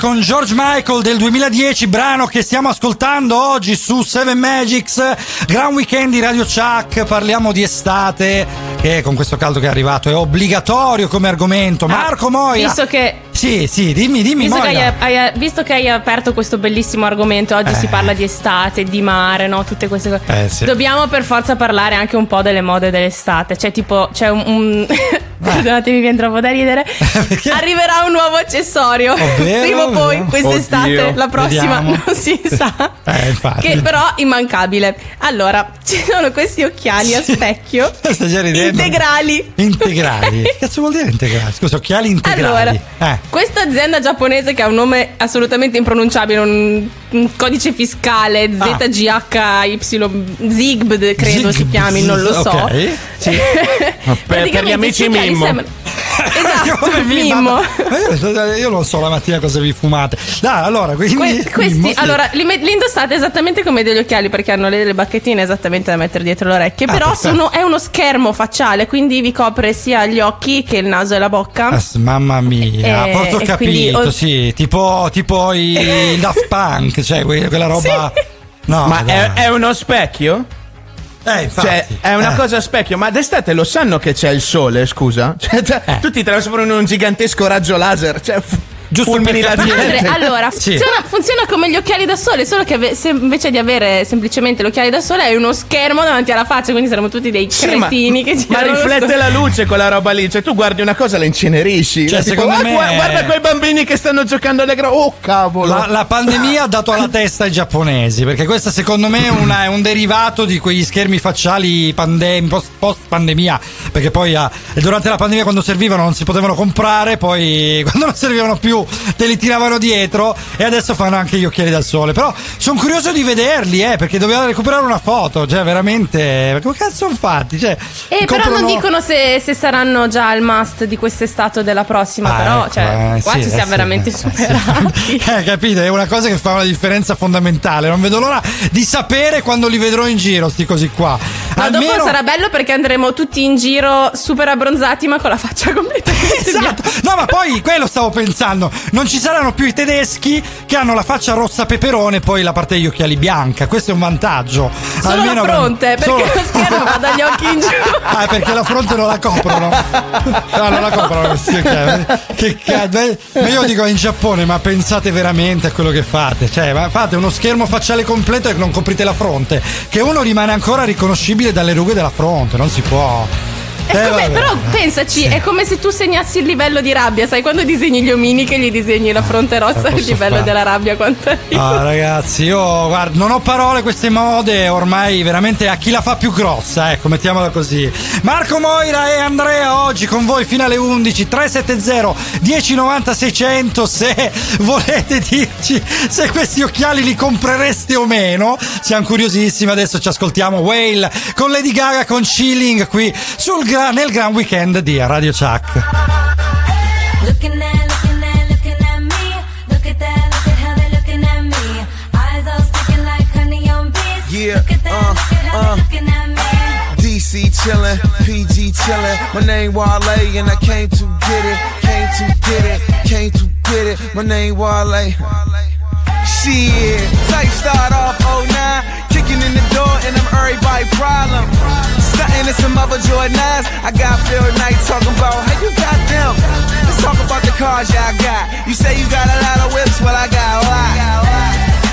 Con George Michael del 2010, brano che stiamo ascoltando oggi su Seven Magics, Gran Weekend di Radio Chuck, parliamo di estate, che con questo caldo che è arrivato è obbligatorio come argomento. Marco Moia. Visto che Sì, sì, dimmi, dimmi Visto che, hai, hai- visto che hai aperto questo bellissimo argomento, oggi Eh. si parla di estate, di mare, no? Tutte queste cose. Eh, sì. Dobbiamo per forza parlare anche un po' delle mode dell'estate. Cioè, tipo, c'è un. un... *laughs* Perdonatemi, mi viene troppo da ridere. *laughs* Arriverà un nuovo accessorio. Ovvero? Prima o poi, quest'estate, Oddio. la prossima, Vediamo. non si *laughs* sa. Eh. Che però immancabile. Allora, ci sono questi occhiali a specchio *laughs* Stai già ridendo. integrali. Integrali. Che cazzo vuol dire integrali? Scusa, occhiali integrali. Eh. Questa azienda giapponese che ha un nome assolutamente impronunciabile, un, un codice fiscale Ah. ZGHY Zigbd credo si Zigbd, chiami, non lo so. ok. Sì. per, per gli amici occhiali Mimmo. sembrano- *laughs* Esatto, Come mi- Mimmo. ma- Io non so la mattina cosa vi fumate. Dai, allora, quindi. Que- questi, Mimmo, sì. allora, li, met- li indossate esattamente come degli occhiali perché hanno le, le bacchettine esattamente da mettere dietro le orecchie. Ah, però sono- è uno schermo facciale, quindi vi copre sia gli occhi che il naso e la bocca. Ah, s- Mamma mia, Eh, forse ho e capito, quindi- sì, tipo, tipo i *laughs* Daft Punk, cioè que- quella roba... No, Ma è, è uno specchio? Eh. Cioè, è una Eh. cosa a specchio, ma d'estate lo sanno che c'è il sole, scusa? Cioè, Eh. tutti trasformano in un gigantesco raggio laser, cioè, Giusto fulmini per la. *laughs* Padre, allora, Sì. funziona, funziona come gli occhiali da sole, solo che ave- se invece di avere semplicemente gli occhiali da sole hai uno schermo davanti alla faccia, quindi saremo tutti dei Sì, ma, cretini che ma girano lo riflette sto- la luce quella roba lì. Cioè, tu guardi una cosa, la incenerisci. Cioè, Tipo, secondo "Ah, me- gua- Guarda quei bambini che stanno giocando alle gra- Oh, cavolo. La, la pandemia ha dato alla testa ai giapponesi, perché questo secondo me è, una- è un derivato di quegli schermi facciali pandem- post, post pandemia, perché poi ah, durante la pandemia quando servivano non si potevano comprare, poi *laughs* quando non servivano più te li tiravano dietro e adesso fanno anche gli occhiali da sole. Però sono curioso di vederli, eh, perché dovevo recuperare una foto, cioè veramente... Come cazzo sono fatti? Cioè, Eh, però non dicono se, se saranno già al must di quest'estate o della prossima, Ah, però ecco, cioè, eh, qua sì, ci eh, siamo sì, veramente eh, sì. superati. *laughs* Eh, capite? È una cosa che fa una differenza fondamentale. Non vedo l'ora di sapere quando li vedrò in giro, sti così qua. Ma Almeno. dopo sarà bello perché andremo tutti in giro super abbronzati ma con la faccia *laughs* completamente Esatto. No, ma poi quello stavo pensando. Non ci saranno più i tedeschi che hanno la faccia rossa peperone e poi la parte degli occhiali bianca. Questo è un vantaggio. Solo la fronte, perché Solo- lo schermo va dagli occhi in giù. *laughs* Ah, perché la fronte non la coprono. No, *laughs* non la coprono. Sì, ok. Che cazzo. eh, Ma io dico in Giappone, ma pensate veramente a quello che fate? Cioè, fate uno schermo facciale completo e non coprite la fronte. Che uno rimane ancora riconoscibile dalle rughe della fronte. Non si può. È Eh, come- vabbè. però pensaci, è come se tu segnassi il livello di rabbia, sai quando disegni gli omini che gli disegni la fronte rossa, Eh, il livello fare. della rabbia quanto è. Ah, ragazzi, io guarda, non ho parole queste mode, ormai veramente a chi la fa più grossa, ecco, mettiamola così. Marco Moira e Andrea oggi con voi fino alle 11 370 1090 600 se volete dirci se questi occhiali li comprereste o meno. Siamo curiosissimi, adesso ci ascoltiamo Whale con Lady Gaga con Chilling qui sul gra- nel Gran Weekend di Radio Chuck. Looking at, looking at, looking at me. Look at that, look at how they're looking at me. Eyes all sticking like honey on bees. Yeah, Look at that, uh. look at DC chillin', PG chillin'. My name Wale and I came to get it, came to get it, came to get it. My name Wale. Shit, type start off 09, kicking in the door and I'm everybody problem. Stunting in some other Jordan 9s. I got Phil Knight talking about how you got them. Let's talk about the cars y'all got. You say you got a lot of whips, well I got a lot.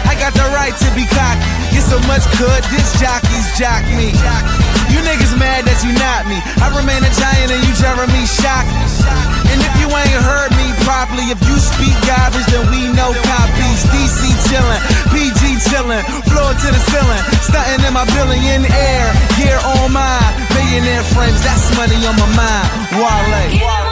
I got the right to be cocky. Get so much good, this jockeys jock me. You niggas mad that you not me. I remain a giant and you Jeremy shock. And if you ain't heard me properly, if you speak garbage, then we know copies. DC chillin', PG chillin', floor to the ceiling, stunting in my billion air, gear on mine, millionaire friends, that's money on my mind. Wale.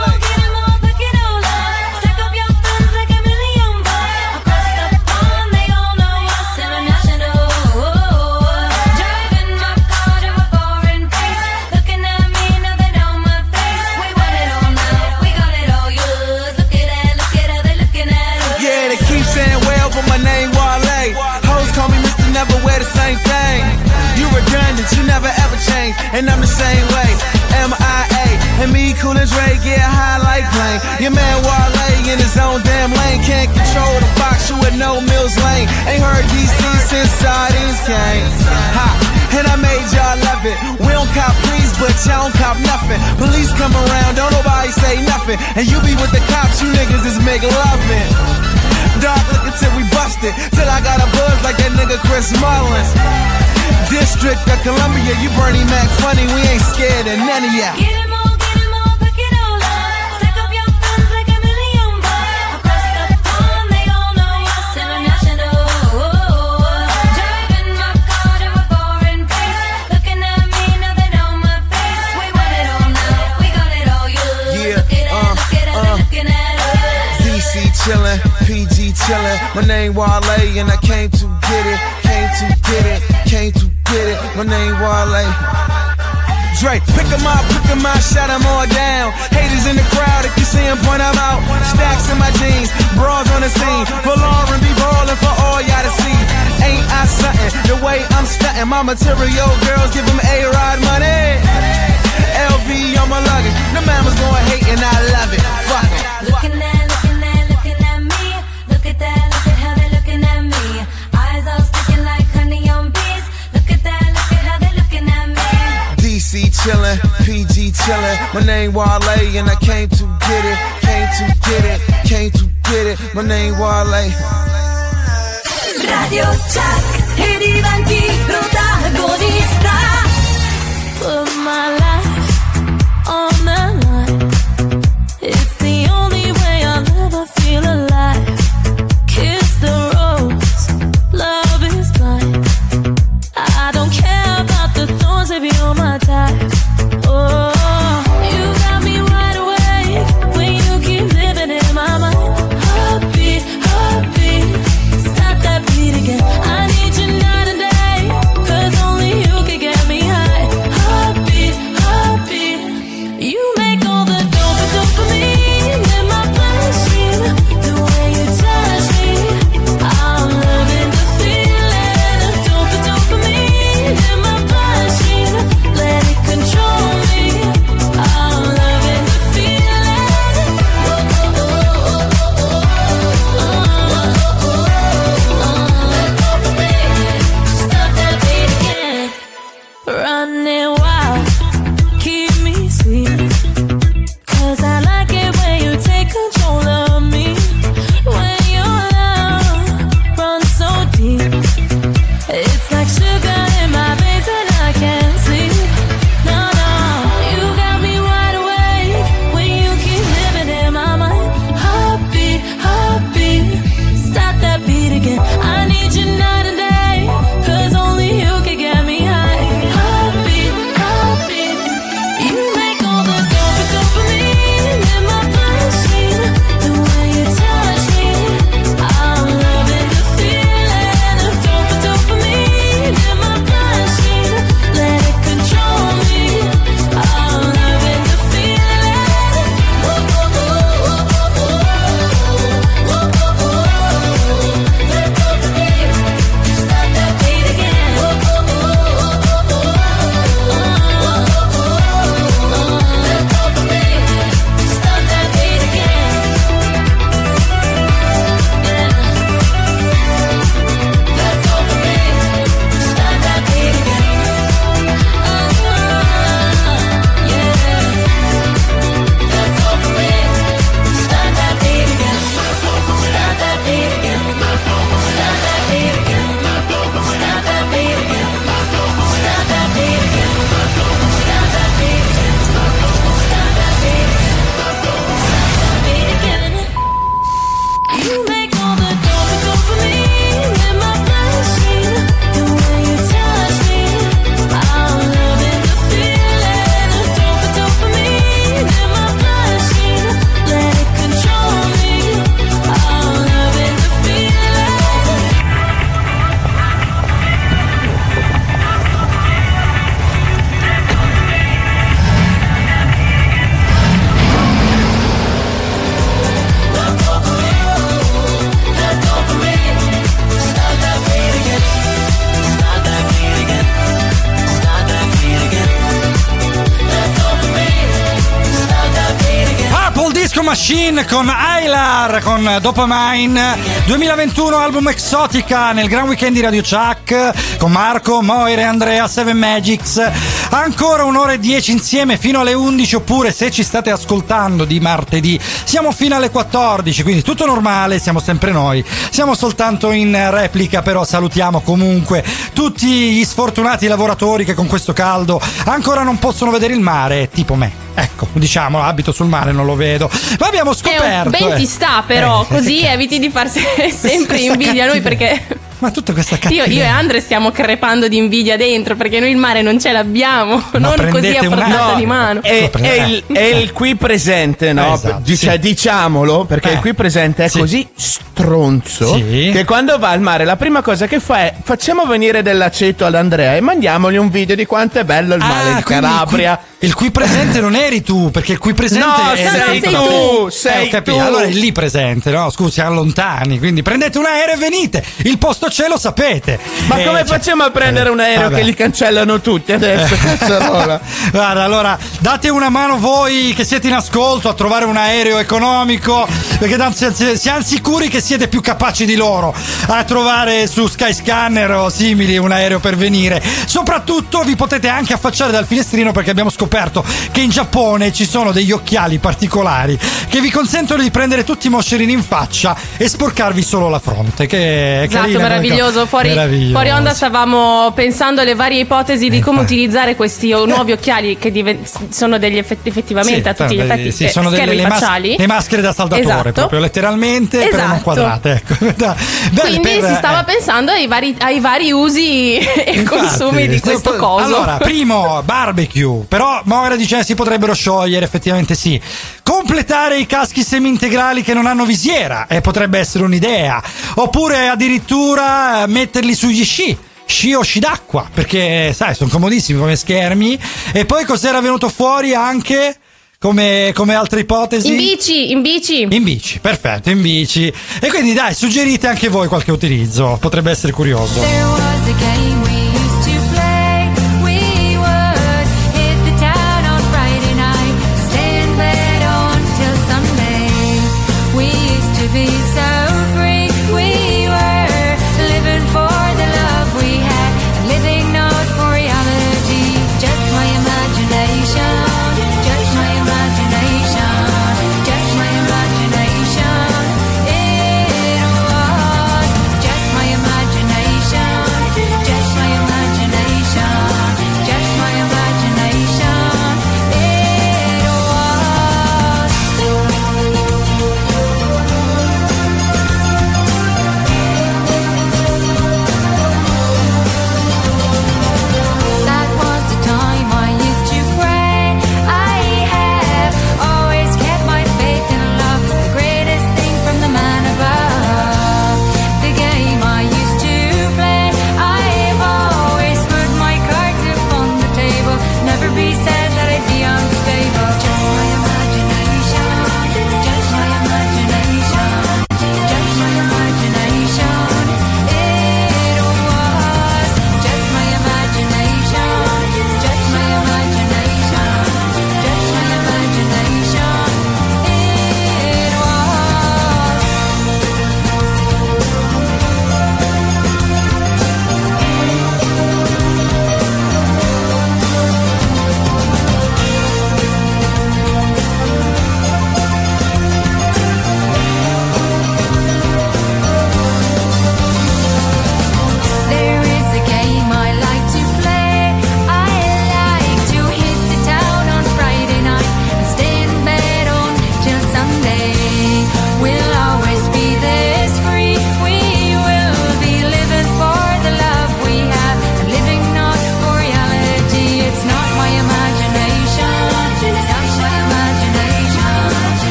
Change, and I'm the same way. M.I.A. And me, cool and Dre, get high like plane. Your man Wale in his own damn lane, can't control the box, you with no Mills Lane. Ain't heard DC since sardines came. Ha, and I made y'all love it. We don't cop please, but y'all don't cop nothing. Police come around, don't nobody say nothing. And you be with the cops, you niggas is make loving. Dog lick until we busted. Till I got a buzz like that nigga Chris Mullins. District of Columbia, you Bernie Mac funny. We ain't scared of none of ya. Get him all, get him all, pick it all up. Stack up your like a million bucks. They all know us. Driving my car to a foreign place. Looking at me, now they know my face. We want it all now, we got it all, you. Yeah, uh, uh, looking at. DC chillin'. PG chillin'. My name Wale and I came to get it, came to get it, came to get it. My name Wale. Dre, pick 'em up, pick 'em up, shut 'em all down. Haters in the crowd, if you see 'em, point 'em out. Stacks in my jeans, bras on the scene. For Lauren, be ballin' for all y'all to see. Ain't I something? The way I'm stunting, my material girls give 'em A-Rod money. LV on my luggage, the mama's going hate and I love it. Fuck it. Chillin', PG chillin'. My name Wale and I came to get it, came to get it, came to get it. My name Wale. Radio Chuck e diventi protagonista. Put my life on Machine con Aylar con Dopamine. 2021 album Exotica nel Gran Weekend di Radio Chuck con Marco, Moire, Andrea, Seven Magics. Ancora un'ora e dieci insieme fino alle 11 oppure se ci state ascoltando di martedì siamo fino alle 14 quindi tutto normale siamo sempre noi. Siamo soltanto in replica però salutiamo comunque tutti gli sfortunati lavoratori che con questo caldo ancora non possono vedere il mare tipo me ecco diciamo abito sul mare non lo vedo ma abbiamo scoperto Ben eh. ti sta però, Eh, così eviti di farsi *laughs* sempre invidia a noi perché ma tutta questa io, cattiveria io e Andre stiamo crepando di invidia dentro perché noi il mare non ce l'abbiamo, non così a portata attimo. di mano. È, è il, è il qui presente, no? Esatto, Dice- sì. Diciamolo, perché Eh, il qui presente è sì. così stronzo Sì. che quando va al mare la prima cosa che fa è facciamo venire dell'aceto ad Andrea e mandiamogli un video di quanto è bello il mare in Ah, quindi Calabria. Qui, il qui presente non eri tu, perché il qui presente No, è sei sei tu, sei ho capito. tu. Allora è lì presente, no? Scusi, siamo lontani, quindi prendete un aereo e venite. Il posto c'è, lo sapete. Ma Eh, come cioè- facciamo a prendere un aereo vabbè. che li cancellano tutti adesso? *laughs* Cazzarola. Guarda, allora date una mano voi che siete in ascolto a trovare un aereo economico, perché siamo sicuri che siete più capaci di loro a trovare su Skyscanner o simili un aereo per venire. Soprattutto vi potete anche affacciare dal finestrino perché abbiamo scoperto che in Giappone ci sono degli occhiali particolari che vi consentono di prendere tutti i moscerini in faccia e sporcarvi solo la fronte. Che è Esatto, carina, meraviglioso. Fuori, meraviglioso. fuori onda stavamo pensando alle varie ipotesi di come utilizzare questi o- nuovi occhiali che diven- sono degli effetti, effettivamente Sì, a tutti gli effetti sì, eh, sono delle le, mas- le maschere da saldatore, Esatto. proprio letteralmente, però non Esatto. quadrate. Ecco. *laughs* Bene, Quindi per- si stava eh. pensando ai vari, ai vari usi e Infatti, consumi di sto- questo coso. Allora, primo, barbecue. Però Moira dice si potrebbero sciogliere, effettivamente sì. Completare i caschi semi-integrali che non hanno visiera, eh, potrebbe essere un'idea. Oppure addirittura eh, metterli sugli sci. Sci o sci d'acqua, perché sai, sono comodissimi come schermi. E poi cos'era venuto fuori anche come, come altre ipotesi? in bici, in bici. In bici, perfetto, in bici. E quindi dai, suggerite anche voi qualche utilizzo, potrebbe essere curioso.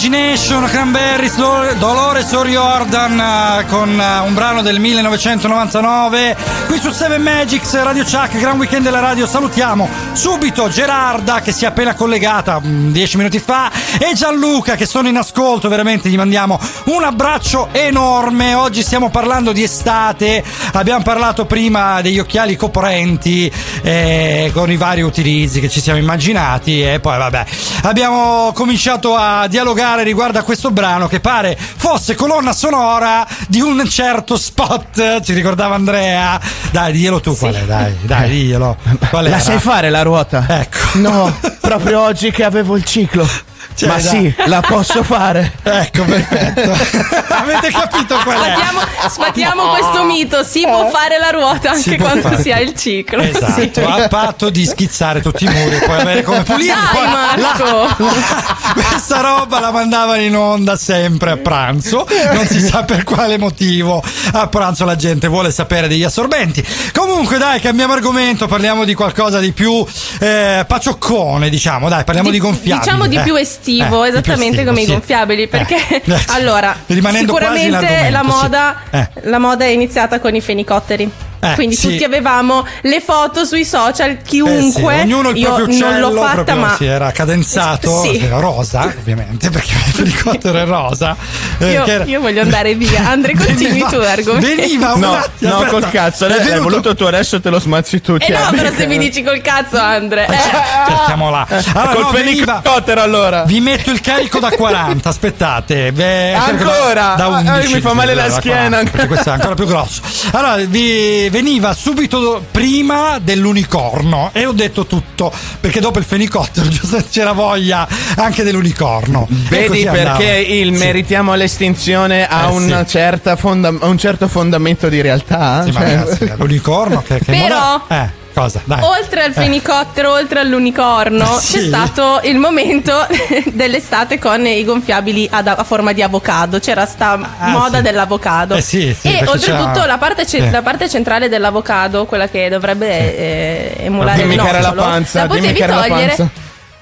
Imagination, Cranberries, Dol- Dolores O'Riordan eh, con eh, un brano del 1999. Qui su Seven Magics, Radio Chuck, Gran Weekend della radio. Salutiamo subito Gerarda che si è appena collegata mm, dieci minuti fa e Gianluca che sono in ascolto. Veramente gli mandiamo un abbraccio enorme. Oggi stiamo parlando di estate. Abbiamo parlato prima degli occhiali coprenti eh, con i vari utilizzi che ci siamo immaginati e poi vabbè abbiamo cominciato a dialogare riguardo a questo brano che pare fosse colonna sonora di un certo spot ci ricordava Andrea dai diglielo tu qual è dai dai diglielo qual La era? sai fare la ruota? Ecco. No, *laughs* proprio oggi che avevo il ciclo. Cioè, Ma dai. sì, la posso fare. ecco perfetto *laughs* avete capito qual è Sfatiamo, sfatiamo questo mito, si può fare la ruota Si anche può quando fare. si ha il ciclo. Esatto, Sì. a patto di schizzare tutti i muri e poi avere come pulire. Dai, Poi Marco. la- la- questa roba la mandavano in onda sempre a pranzo, non si sa per quale motivo. A pranzo la gente vuole sapere degli assorbenti. Comunque, dai, cambiamo argomento, parliamo di qualcosa di più eh, pacioccone, diciamo. Dai, parliamo di, gonfiabili. Diciamo di eh. più Eh, estivo, di più esattamente estivo, come sì. i gonfiabili. Perché Eh. *laughs* allora, Rimanendo sicuramente la moda, Eh. la moda è iniziata con i fenicotteri. Eh, Quindi sì. tutti avevamo le foto sui social, Eh sì, chiunque. ognuno il Io proprio uccello non l'ho fatta, proprio, ma sì, era cadenzato, *laughs* Sì. era rosa, ovviamente, *laughs* perché l'elicottero è rosa. eh, io, era- io voglio andare via. Andre, *laughs* continui Veniva- tu l'argomento. Veniva un No, attimo, no, aspetta. col cazzo. È Hai venuto- voluto tu adesso te lo smazzi tu. Eh cioè, no, però se mi dici col cazzo, Andre. Eh. Cioè, siamo là. Allora, Col no, fenicottero allora. Vi metto il carico da 40, aspettate. Beh, Ancora? Da, da Ah, 11, mi fa male la da 40, schiena. perché questo è ancora più grosso. Allora, vi veniva subito prima dell'unicorno e ho detto tutto, perché dopo il fenicottero *laughs* c'era voglia anche dell'unicorno. Vedi perché andava. il Sì. meritiamo all'estinzione ha Eh, una sì. certa fonda- un certo fondamento di realtà? Sì, ma Cioè- ragazzi, l'unicorno che, che Però- moda- Eh, cosa? Dai. Oltre al Eh. fenicottero, oltre all'unicorno, *laughs* Sì. c'è stato il momento *laughs* dell'estate con i gonfiabili ad- a forma di avocado. C'era sta moda sì. dell'avocado. Eh sì, sì, e oltretutto la parte, ce- Eh. la parte centrale dell'avocado, quella che dovrebbe eh, emulare Dimmi il era la nocciolo, panza, la potevi togliere.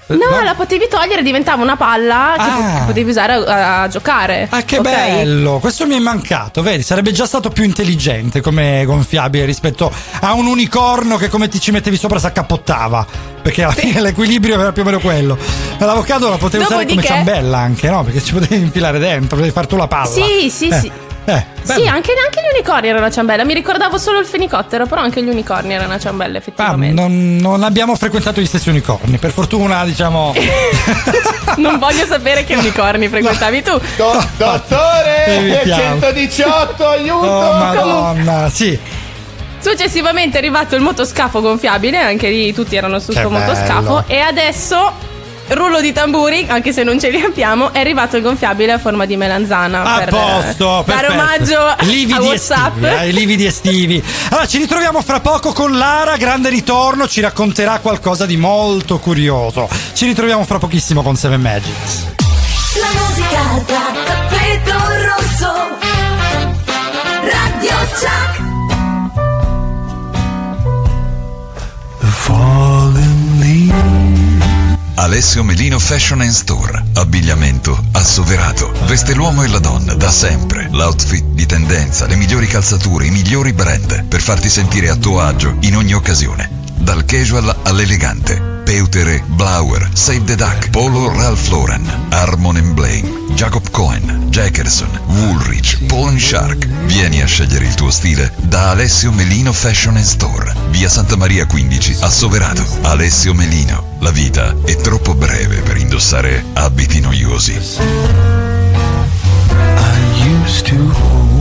Panza. No, la potevi togliere, diventava una palla che, Ah. che potevi usare a, a giocare. Ah, che ok? bello! Questo mi è mancato, vedi? Sarebbe già stato più intelligente come gonfiabile rispetto a un unicorno che come ti ci mettevi sopra si accappottava. Perché alla fine l'equilibrio era più o meno quello. Ma l'avocado la potevi usare come ciambella anche, no? Perché ci potevi infilare dentro, potevi far tu la palla. Sì, sì, Eh, sì. Eh. Sì, anche, anche gli unicorni erano una ciambella. Mi ricordavo solo il fenicottero, però anche gli unicorni erano una ciambella, Ah, effettivamente. non, non abbiamo frequentato gli stessi unicorni, per fortuna, diciamo. *laughs* Non voglio sapere che unicorni frequentavi tu. Do- dottore, Evitiamo. 118, aiuto! Oh, madonna, sì. Successivamente è arrivato il motoscafo gonfiabile, anche lì tutti erano su Che sto bello. motoscafo. E adesso, rullo di tamburi, anche se non ce li abbiamo, è arrivato il gonfiabile a forma di melanzana. A per posto, eh, dare perfetto. omaggio lividi a WhatsApp. Estivi, eh, i lividi estivi. Allora, ci ritroviamo fra poco con Lara, grande ritorno, ci racconterà qualcosa di molto curioso. Ci ritroviamo fra pochissimo con Seven Magics. La musica da tappeto rosso. Radio Chuck. Alessio Melino Fashion and Store. Abbigliamento assoverato. Veste l'uomo e la donna da sempre. L'outfit di tendenza, le migliori calzature, i migliori brand per farti sentire a tuo agio in ogni occasione. Dal casual all'elegante. Peutere, Blauer, Save the Duck, Polo Ralph Lauren, Harmon Blame, Jacob Cohen, Jackerson, Woolrich, Paul Shark. Vieni a scegliere il tuo stile da Alessio Melino Fashion Store. Via Santa Maria 15, a Soverato. Alessio Melino. La vita è troppo breve per indossare abiti noiosi. Per la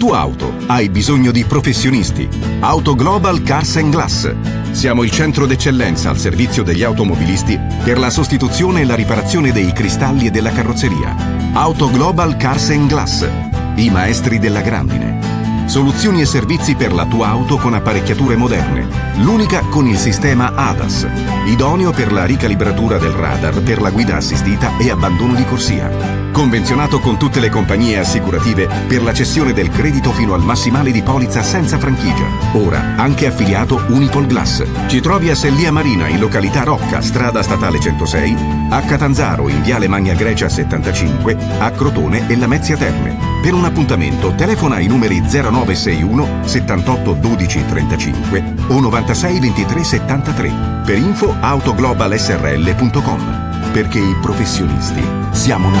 tua auto hai bisogno di professionisti. Auto Global Cars and Glass. Siamo il centro d'eccellenza al servizio degli automobilisti per la sostituzione e la riparazione dei cristalli e della carrozzeria. Auto Global Cars and Glass. I maestri della grandine. Soluzioni e servizi per la tua auto con apparecchiature moderne. L'unica con il sistema ADAS, idoneo per la ricalibratura del radar per la guida assistita e abbandono di corsia. Convenzionato con tutte le compagnie assicurative per la cessione del credito fino al massimale di polizza senza franchigia. Ora anche affiliato Unipol Glass. Ci trovi a Sellia Marina in località Rocca, strada statale 106, a Catanzaro in viale Magna Grecia 75, a Crotone e Lamezia Terme. Per un appuntamento telefona ai numeri 0961 78 12 35 o 96 23 73. Per info autoglobalsrl.com. Perché i professionisti siamo noi.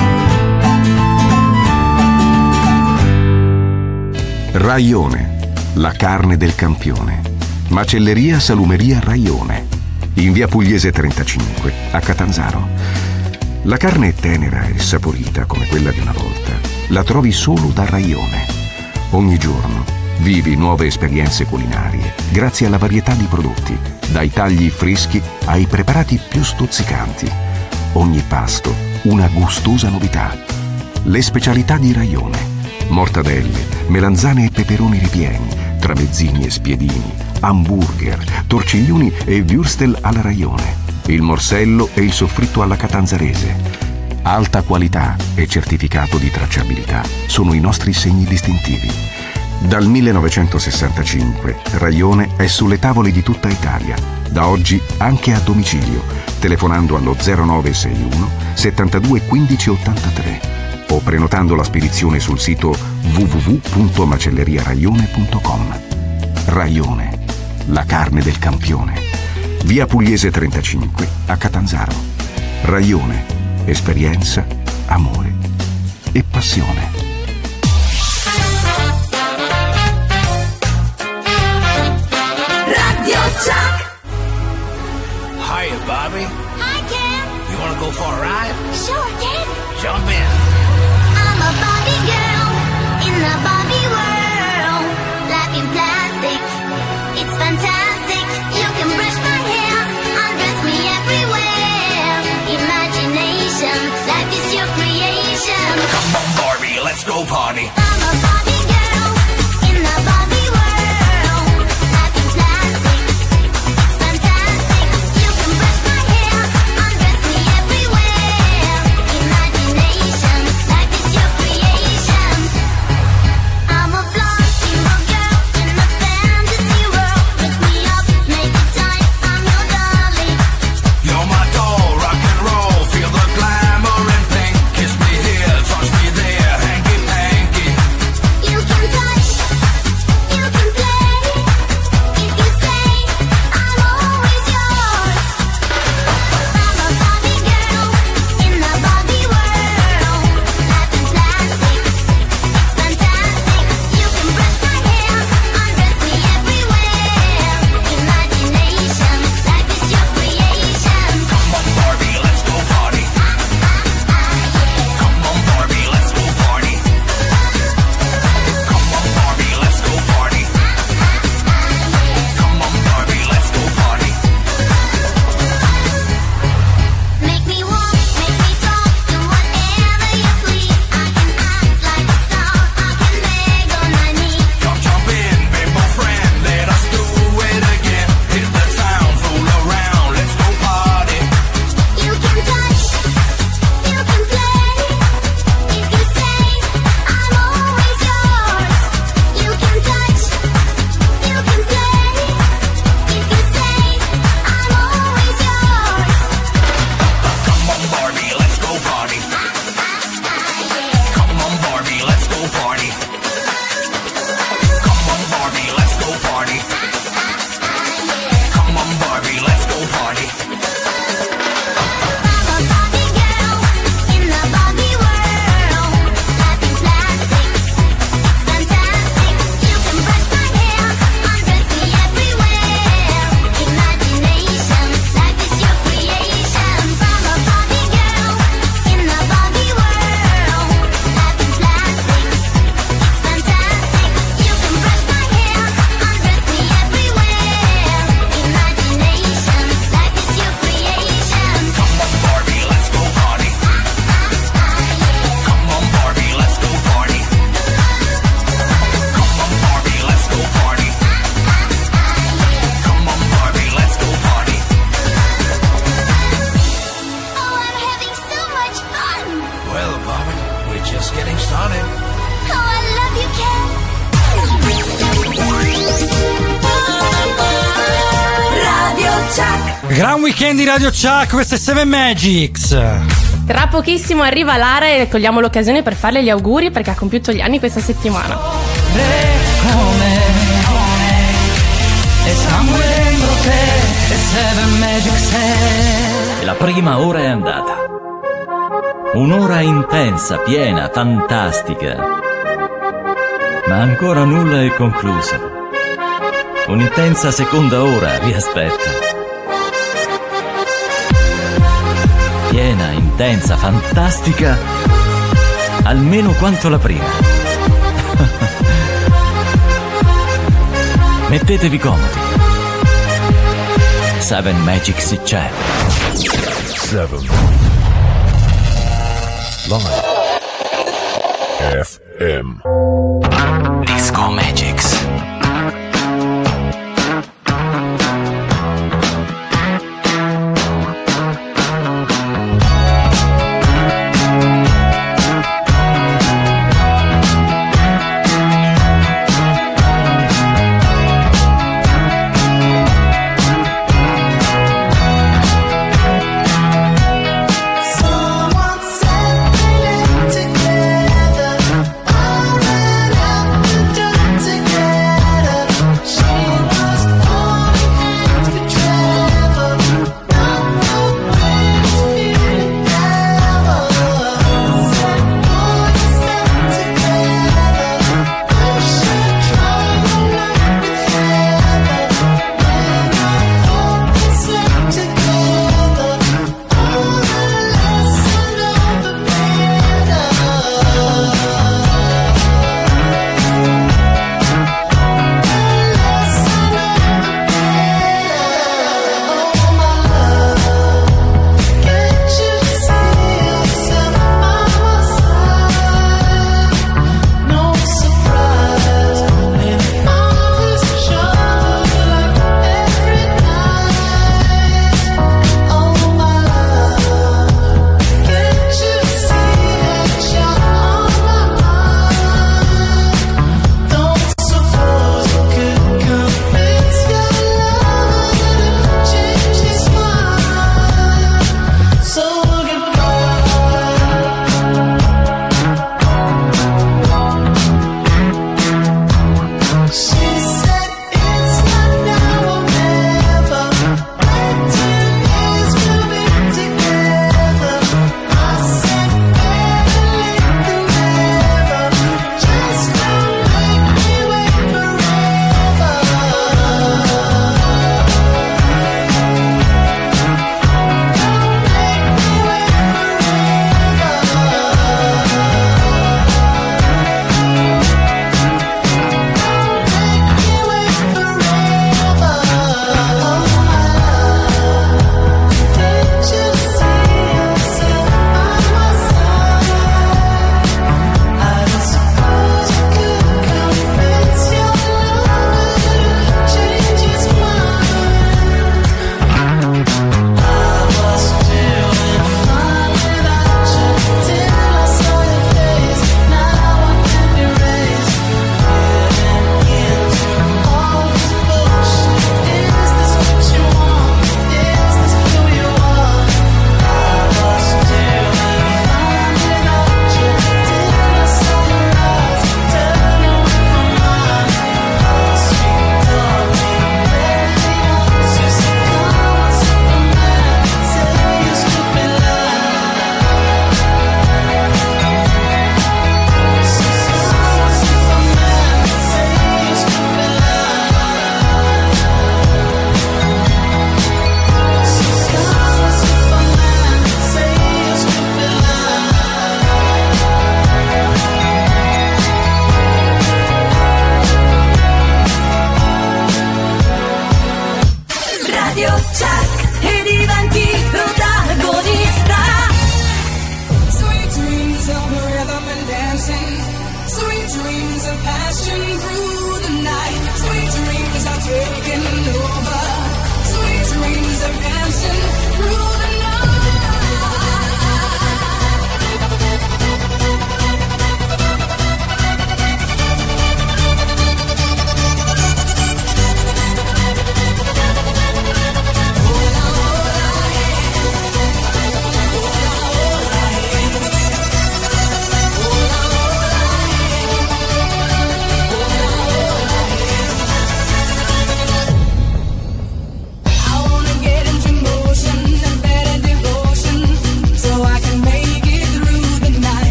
Raione, la carne del campione. Macelleria Salumeria Raione, in via Pugliese 35, a Catanzaro. La carne è tenera e saporita come quella di una volta. La trovi solo da Raione. Ogni giorno vivi nuove esperienze culinarie grazie alla varietà di prodotti, dai tagli freschi ai preparati più stuzzicanti. Ogni pasto una gustosa novità. Le specialità di Raione. Mortadelle, melanzane e peperoni ripieni, tramezzini e spiedini, hamburger, torciglioni e würstel alla Raione, il morsello e il soffritto alla catanzarese. Alta qualità e certificato di tracciabilità sono i nostri segni distintivi. Dal 1965 Raione è sulle tavole di tutta Italia, da oggi anche a domicilio, telefonando allo 0961 72 15 83 o prenotando la spedizione sul sito www.macelleriaraione.com. Raione, la carne del campione. Via Pugliese 35 a Catanzaro. Raione, esperienza, amore e passione. Radio Chuck. Hiya, Bobby. Hi, Ken. You wanna go for a ride? Sure, Ken. Jump in. Let's go party. di Radio Chuck, questo è 7 Magics. Tra pochissimo arriva Lara e cogliamo l'occasione per farle gli auguri perché ha compiuto gli anni questa settimana. La prima ora è andata. Un'ora intensa, piena, fantastica. Ma ancora nulla è concluso. Un'intensa seconda ora vi aspetta. piena, intensa, fantastica, almeno quanto la prima. *laughs* Mettetevi comodi. Seven Magic si c'è. Seven. Live. FM.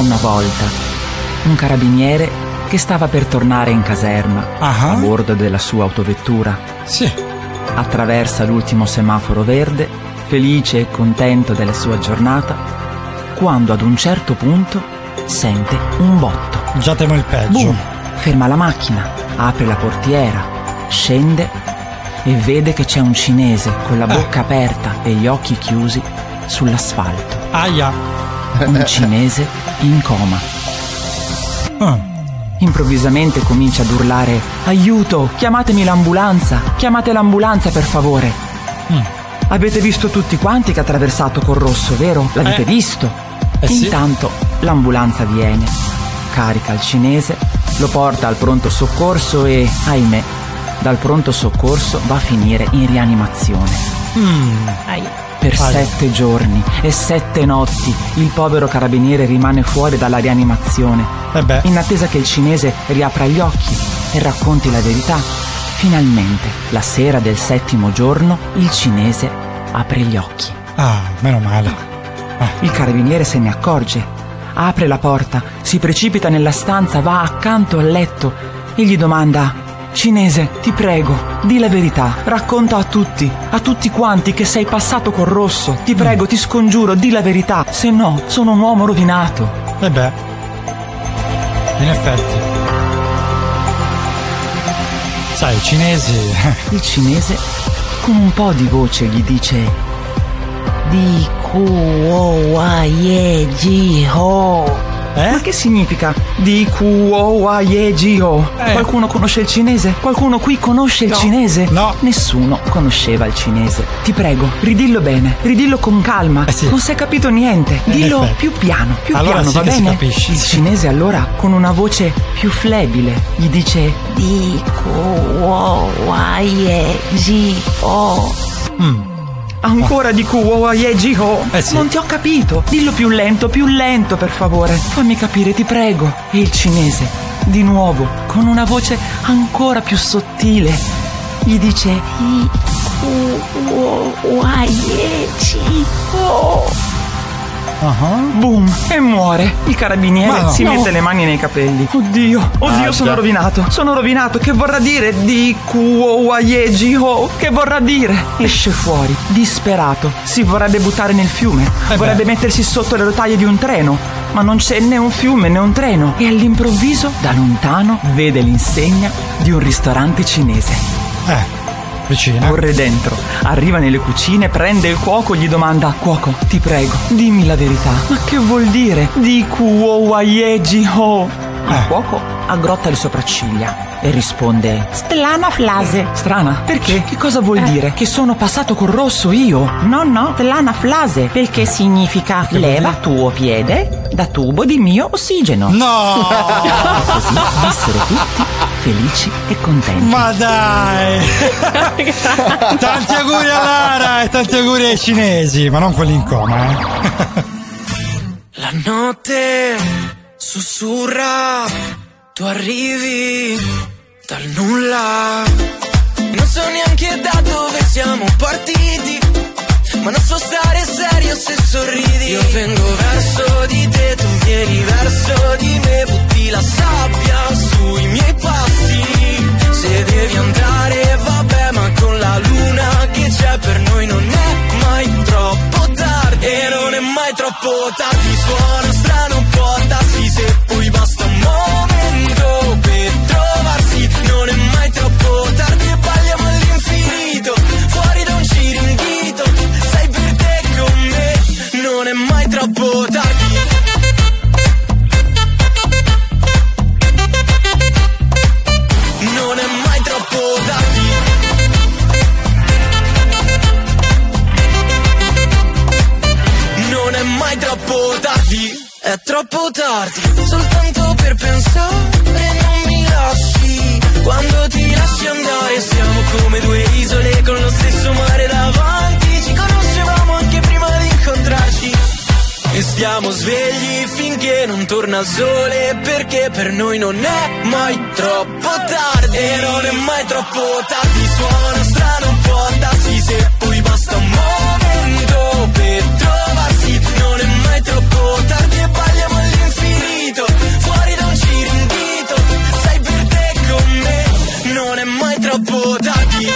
Una volta un carabiniere che stava per tornare in caserma a bordo della sua autovettura. Sì. Attraversa l'ultimo semaforo verde, felice e contento della sua giornata, quando ad un certo punto sente un botto. Già temo il peggio. Boom! Ferma la macchina, apre la portiera, scende e vede che c'è un cinese con la bocca aperta e gli occhi chiusi sull'asfalto. Aia. Un cinese in coma. Ah. Improvvisamente comincia ad urlare Aiuto, chiamatemi l'ambulanza, chiamate l'ambulanza per favore. Mm. Avete visto tutti quanti che ha attraversato col rosso, vero? L'avete Eh. visto? Eh sì. Intanto l'ambulanza viene, carica il cinese, lo porta al pronto soccorso e, ahimè, dal pronto soccorso va a finire in rianimazione. Mm. Per Ahia. sette giorni e sette notti il povero carabiniere rimane fuori dalla rianimazione, Eh in attesa che il cinese riapra gli occhi e racconti la verità. Finalmente, la sera del settimo giorno, il cinese apre gli occhi. Ah, meno male. Il carabiniere se ne accorge, apre la porta, si precipita nella stanza, va accanto al letto e gli domanda Cinese, ti prego, di la verità, racconta a tutti, a tutti quanti che sei passato col rosso. Ti prego, ti scongiuro, di la verità, se no sono un uomo rovinato. E beh, in effetti. Sai, i cinesi. *laughs* Il cinese, con un po' di voce, gli dice Di ku o wa ye ji ho. Ma che significa di ku o wa ye ji ho? Qualcuno conosce il cinese? Qualcuno qui conosce il No. cinese? No. Nessuno conosceva il cinese. Ti prego, ridillo bene, ridillo con calma. Non si è capito niente. Eh, Dillo più piano, più Allora piano, sì va si bene? capisce, il cinese allora, con una voce più flebile, gli dice di ku o wa ye ji ho. Ancora di Kuwa Yejiho? Non ti ho capito. Dillo più lento, più lento, per favore. Fammi capire, ti prego. E il cinese, di nuovo, con una voce ancora più sottile, gli dice: Kuwa Yejiho. Boom! E muore. Il carabiniere no. si No. mette le mani nei capelli. Oddio, oddio, Ah, sono già. rovinato. Sono rovinato. Che vorrà dire di Kuowayejiho? Che vorrà dire? Esce fuori, disperato. Si vorrebbe buttare nel fiume. vorrebbe mettersi sotto le rotaie di un treno. Ma non c'è né un fiume né un treno. E all'improvviso, da lontano, vede l'insegna di un ristorante cinese. Eh, vicino. Corre dentro, arriva nelle cucine, prende il cuoco e gli domanda: Cuoco, ti prego, dimmi la verità. Ma che vuol dire? Di Kuowayeji ho. Il cuoco aggrotta le sopracciglia e risponde: Strana frase. Strana? Perché? Che cosa vuol dire? Che sono passato col rosso io? No, no, strana frase. Perché significa leva tuo piede da tubo di mio ossigeno. No! *laughs* Così vissero tutti felici e contenti. Ma dai! *laughs* tanti auguri a Lara e tanti auguri ai cinesi, ma non quelli in coma, eh. La notte sussurra, tu arrivi dal nulla. Non so neanche da dove siamo partiti, ma non so stare serio se sorridi. Io vengo verso di te, tu vieni verso di me, butti la sabbia sui miei passi. Se devi andare, vabbè, ma con la luna che c'è per noi non è mai troppo tardi. E non è mai troppo tardi, suona strano, può darsi se poi basta un troppo tardi. Soltanto per pensare non mi lasci. Quando ti lasci andare siamo come due isole con lo stesso mare davanti. Ci conoscevamo anche prima di incontrarci. E stiamo svegli finché non torna il sole Perché per noi non è mai troppo tardi E non è mai troppo tardi Suona strano, può darsi se poi basta un momento per trovarsi Non è mai troppo tardi troppo tardi.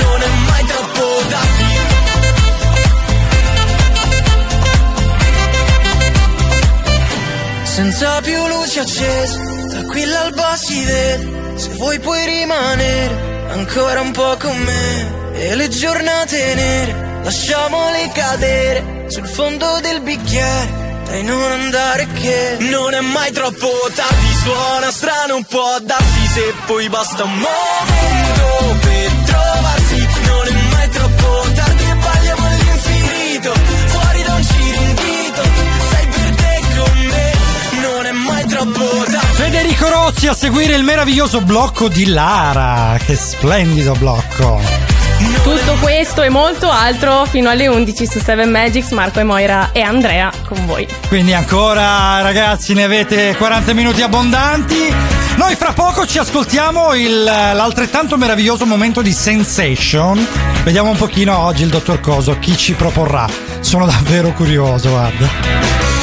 Non è mai troppo tardi. Senza più luci accese, l'alba si vede. Se vuoi puoi rimanere ancora un po' con me. E le giornate nere, lasciamole cadere Sul fondo del bicchiere e non andare che non è mai troppo tardi. Suona strano un po' darsi se poi basta un momento per trovarsi. Non è mai troppo tardi e parliamo all'infinito. Fuori da un cirindito sei per te con me. Non è mai troppo tardi. Federico Rossi a seguire il meraviglioso blocco di Lara. Che splendido blocco. Tutto questo e molto altro fino alle 11 su 7 Magics, Marco e Moira e Andrea con voi. Quindi ancora ragazzi ne avete 40 minuti abbondanti. Noi fra poco ci ascoltiamo il, l'altrettanto meraviglioso momento di Sensation. Vediamo un pochino oggi il dottor Coso chi ci proporrà. Sono davvero curioso, guarda.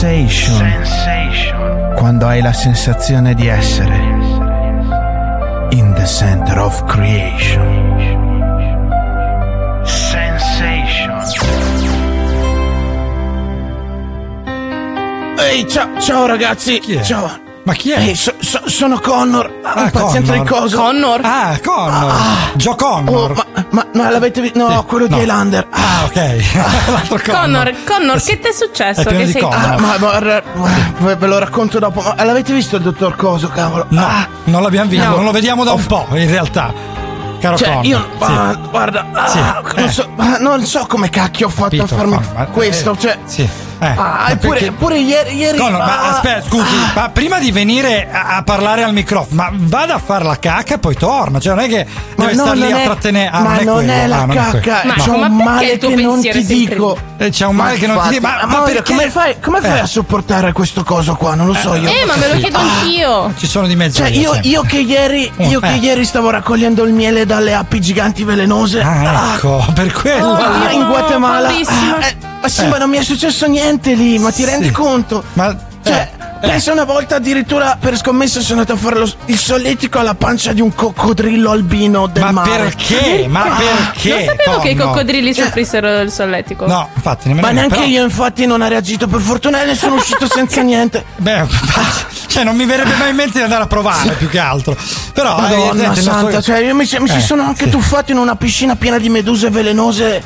Sensation. Quando hai la sensazione di essere in the center of creation. Sensation. Ehi, ciao, ciao ragazzi. Chi è? Ciao. Ma chi è? Ehi, so- so- sono Connor, Ah, un paziente Connor. di coso. Connor? Ah, Connor. Joe Connor. Oh, ma, ma, ma l'avete visto? No, quello di no. Highlander. Ah, ok. *laughs* L'altro Connor, Connor, che ti è successo? È Che di sei. Ah, ma, guarda, ve ve lo racconto dopo. Ma l'avete visto il dottor Coso, cavolo? No, Ah, non l'abbiamo visto, No. non lo vediamo da un po', in realtà. Caro cioè, Connor. io Sì. ah, guarda, ah, Sì, non, eh. so, ah, non so come cacchio ho fatto Capito, a farmi Connor, ma- questo. eh, Cioè, Sì. Eh, ah, ma eppure, perché- eppure ieri. ieri Connor, ma ah, aspetta, scusi, ma prima di venire a, a parlare al microfono, ma vada a fare la cacca e poi torna. Cioè, non è che Ma deve no, star lì non a è- trattenere. Ah, ma non è, non è la Ah, è cacca, Ma- c'è ma un male che non ti è dico. Eh, c'è un male che non ti dico. Ma, ma perché? come fai, come fai Eh. a sopportare questo coso qua? Non lo so io. Eh, ma me lo chiedo anch'io. Ci sono di mezzo. Cioè, io, io che ieri, io Eh. che ieri stavo raccogliendo il miele dalle api giganti velenose. Ah, ecco, per quello. Ah, in Guatemala. Eh, ma sì, Eh. ma non mi è successo niente lì, ma ti Sì. rendi conto? Ma Cioè, eh, pensa una volta addirittura per scommessa sono andato a fare lo- il solletico alla pancia di un coccodrillo albino del Ma mare. perché? Ma Ah, perché? non sapevo che i coccodrilli Cioè- soffrissero il solletico. No, infatti, nemmeno Ma neanche però- io infatti non ha reagito, per fortuna ne sono uscito senza *laughs* niente. Beh, cioè, non mi verrebbe mai in mente di andare a provare più che altro. Però, Madonna nostro- santa, cioè io mi, mi Eh, si sono anche sì. tuffato in una piscina piena di meduse velenose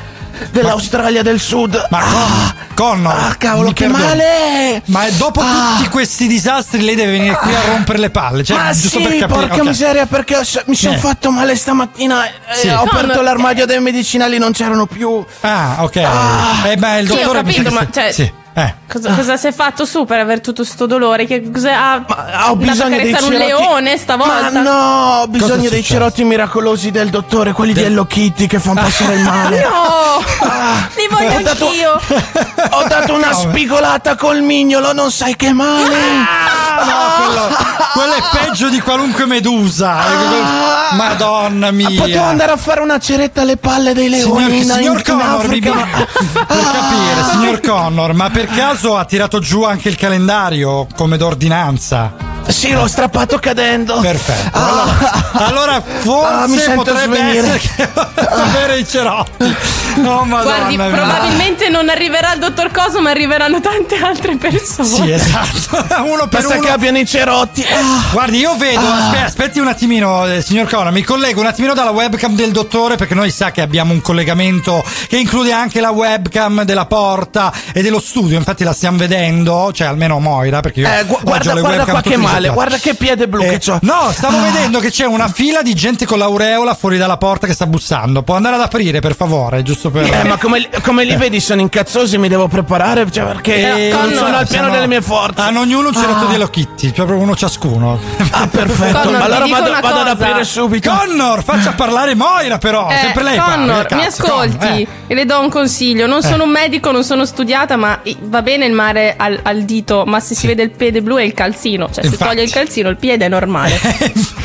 dell'Australia del Sud. Ma Con- Connor, ah, cavolo, mi che perdoni. male! Ma dopo Ah. tutti questi disastri lei deve venire qui a rompere le palle. Cioè, Ma giusto sì, per capire. porca ok. miseria, perché ho- mi sono Eh. fatto male stamattina. e Sì. Ho aperto Connor, l'armadio dei medicinali, non c'erano più. Ah, ok. Ah. eh, beh, il Sì, ho dottore capito, bisogna- ma cioè- Sì. Eh. Cosa, cosa si è fatto su per avere tutto sto dolore? Che cosa ha, ho andato bisogno dei carezzare un cerotti. leone stavolta? Ma no, ho bisogno dei cerotti miracolosi del dottore, quelli di Hello Kitty che fanno passare il *laughs* male. No! Ah. Li voglio Ho dato- anch'io! Ho dato una *laughs* Come? spigolata col mignolo, non sai che male. Ah, no, quello, quello è peggio di qualunque medusa. Ah. Madonna mia. Potevo andare a fare una ceretta alle palle dei Signor, leoni in, signor in Connor, mi, Africa. mi- per capire, signor Connor, ma per caso ha tirato giù anche il calendario come d'ordinanza? Sì, l'ho strappato cadendo. Perfetto. Allora, allora forse Ah, mi sento potrebbe svenire. essere che *laughs* avere i cerotti. Oh, madonna Guardi, mia. probabilmente non arriverà il dottor Coso, ma arriveranno tante altre persone. Sì, esatto. *laughs* Uno per Basta uno. che abbiano i cerotti. Ah. Guardi, io vedo, aspe- aspetti un attimino, eh, signor Connor, mi collego un attimino dalla webcam del dottore perché noi sa che abbiamo un collegamento che include anche la webcam della porta e dello studio, infatti la stiamo vedendo, cioè almeno Moira, perché io Eh, gu- guarda, le guarda webcam qua che i male, guarda che piede blu Eh, che c'ho. No, stavo Ah. vedendo che c'è una fila di gente con l'aureola fuori dalla porta che sta bussando. Può andare ad aprire, per favore, giusto per. Eh, ma come, come li vedi sono incazzosi, mi devo preparare, cioè perché Eh, non no, sono al piano delle mie forze. Hanno ognuno un cerotto Ah. di Hello Kitty, proprio uno ciascuno. Ah, perfetto. Connor, allora vado, vado ad aprire subito. Connor, faccia parlare Moira, però. Eh, Sempre lei Connor, parla. mi cazzo, ascolti Connor, eh. e le do un consiglio. Non Eh. sono un medico, non sono studiata, ma va bene il mare al, al dito, ma se si vede il piede blu è il calzino. Cioè, se Infatti. Toglie il calzino, il piede è normale. *laughs*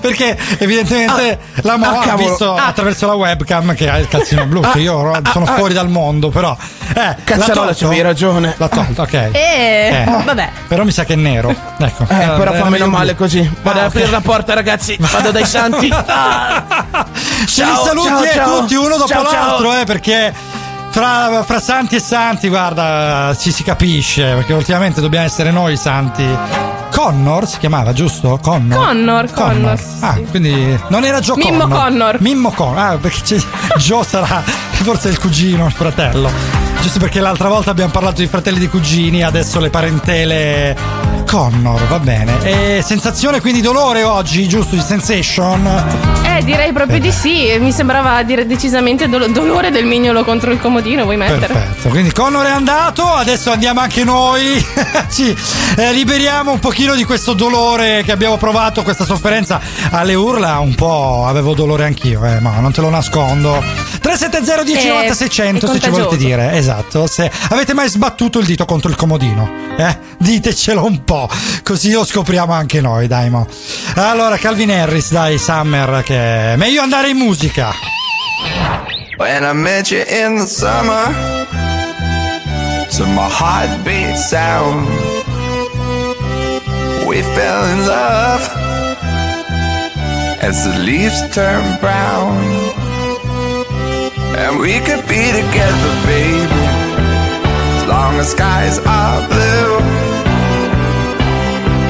Perché evidentemente la Mo ah, ha visto Ah. attraverso la webcam che ha il calzino blu, che io oro- sono ah, fuori dal mondo, però. Eh, Cazzarola, c'avevi ragione. L'ha tolto, ok. E Eh. vabbè. Però mi sa che è nero. Ecco. Eh, però fa meno male così. Vado Ah, ad aprire la porta, ragazzi. Vado dai santi. *laughs* Ah. Ce Ciao, li saluti ciao, eh, ciao. tutti uno dopo Ciao, ciao. l'altro, eh, perché fra, fra santi e santi, guarda, ci si capisce, perché ultimamente dobbiamo essere noi santi. Connor si chiamava, giusto? Connor. Connor, Connor, sì. Ah, quindi non era Joe Mimmo Connor. Connor. Mimmo Connor. Ah, perché c'è- Joe *laughs* sarà forse il cugino, il fratello. Giusto perché l'altra volta abbiamo parlato di fratelli di cugini, adesso le parentele Connor, va bene. E sensazione quindi dolore oggi, giusto? Di sensation? Eh, direi proprio di sì. Mi sembrava dire decisamente dolo- dolore del mignolo contro il comodino. Vuoi mettere? Perfetto, quindi Connor è andato, adesso andiamo anche noi. *laughs* Ci eh, liberiamo un pochino di questo dolore che abbiamo provato, questa sofferenza alle urla. Un po' avevo dolore anch'io, eh, ma non te lo nascondo. 370 10 È- 90 600 è se ci volete dire. Esatto, se avete mai sbattuto il dito contro il comodino, eh? Ditecelo un po', così lo scopriamo anche noi, dai, mo. Allora, Calvin Harris, dai, Summer, che è meglio andare in musica. When I met you in the summer, to my heartbeat sound. We fell in love as the leaves turn brown. And we could be together, baby, as long as skies are blue.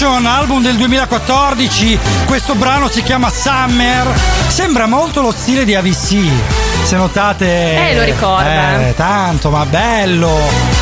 Motion, album del 2014. Questo brano si chiama Summer. Sembra molto lo stile di AVC. Se notate. Eh, lo ricorda. Eh, tanto, ma bello.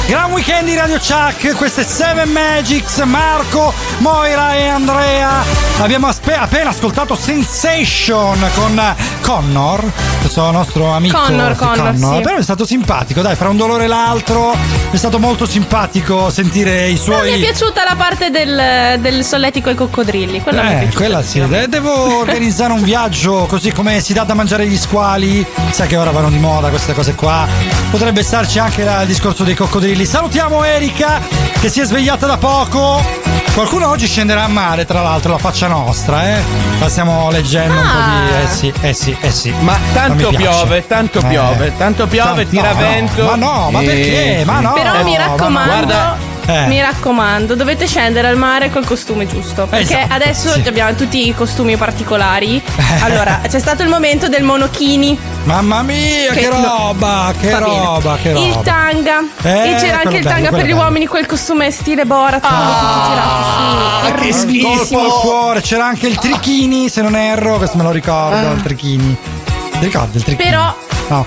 Gran weekend di Radio Chuck. Queste Seven Magics, Marco, Moira e Andrea. Abbiamo aspe- appena ascoltato Sensation con Connor, questo nostro amico. Connor, sì, Connor, sì. Però è stato simpatico, dai, fra un dolore e l'altro. È stato molto simpatico sentire i No, suoi. mi è piaciuta la parte del, del solletico ai coccodrilli. Quella mi è Eh, piaciuta. quella sì. De- Devo organizzare un viaggio così come si dà da mangiare gli squali. Sai che ora vanno di moda queste cose qua. Potrebbe starci anche il discorso dei coccodrilli. Salutiamo Erika che si è svegliata da poco. Qualcuno oggi scenderà a mare, tra l'altro, la faccia nostra, eh. La stiamo leggendo un po' di. Eh sì, eh sì, eh sì. Ma tanto mi piace. piove, tanto Eh. piove, tanto piove, tira no, no, vento. ma no, ma Eh, perché? Ma no. Però mi ma no. raccomando, Guarda, Eh. mi raccomando, dovete scendere al mare col costume giusto. Perché Esatto, adesso sì. abbiamo tutti i costumi particolari. *laughs* Allora, c'è stato il momento del monochini. Mamma mia, che, Che roba, che roba, che roba. Il tanga. Eh, e c'era anche il bello, tanga quello per gli bello. uomini, quel costume stile Borat. tirati su. Che colpo al cuore. C'era anche il trichini, se non erro, questo me lo ricordo, Ah. il trichini. Ti ricordi il trichini? Però No.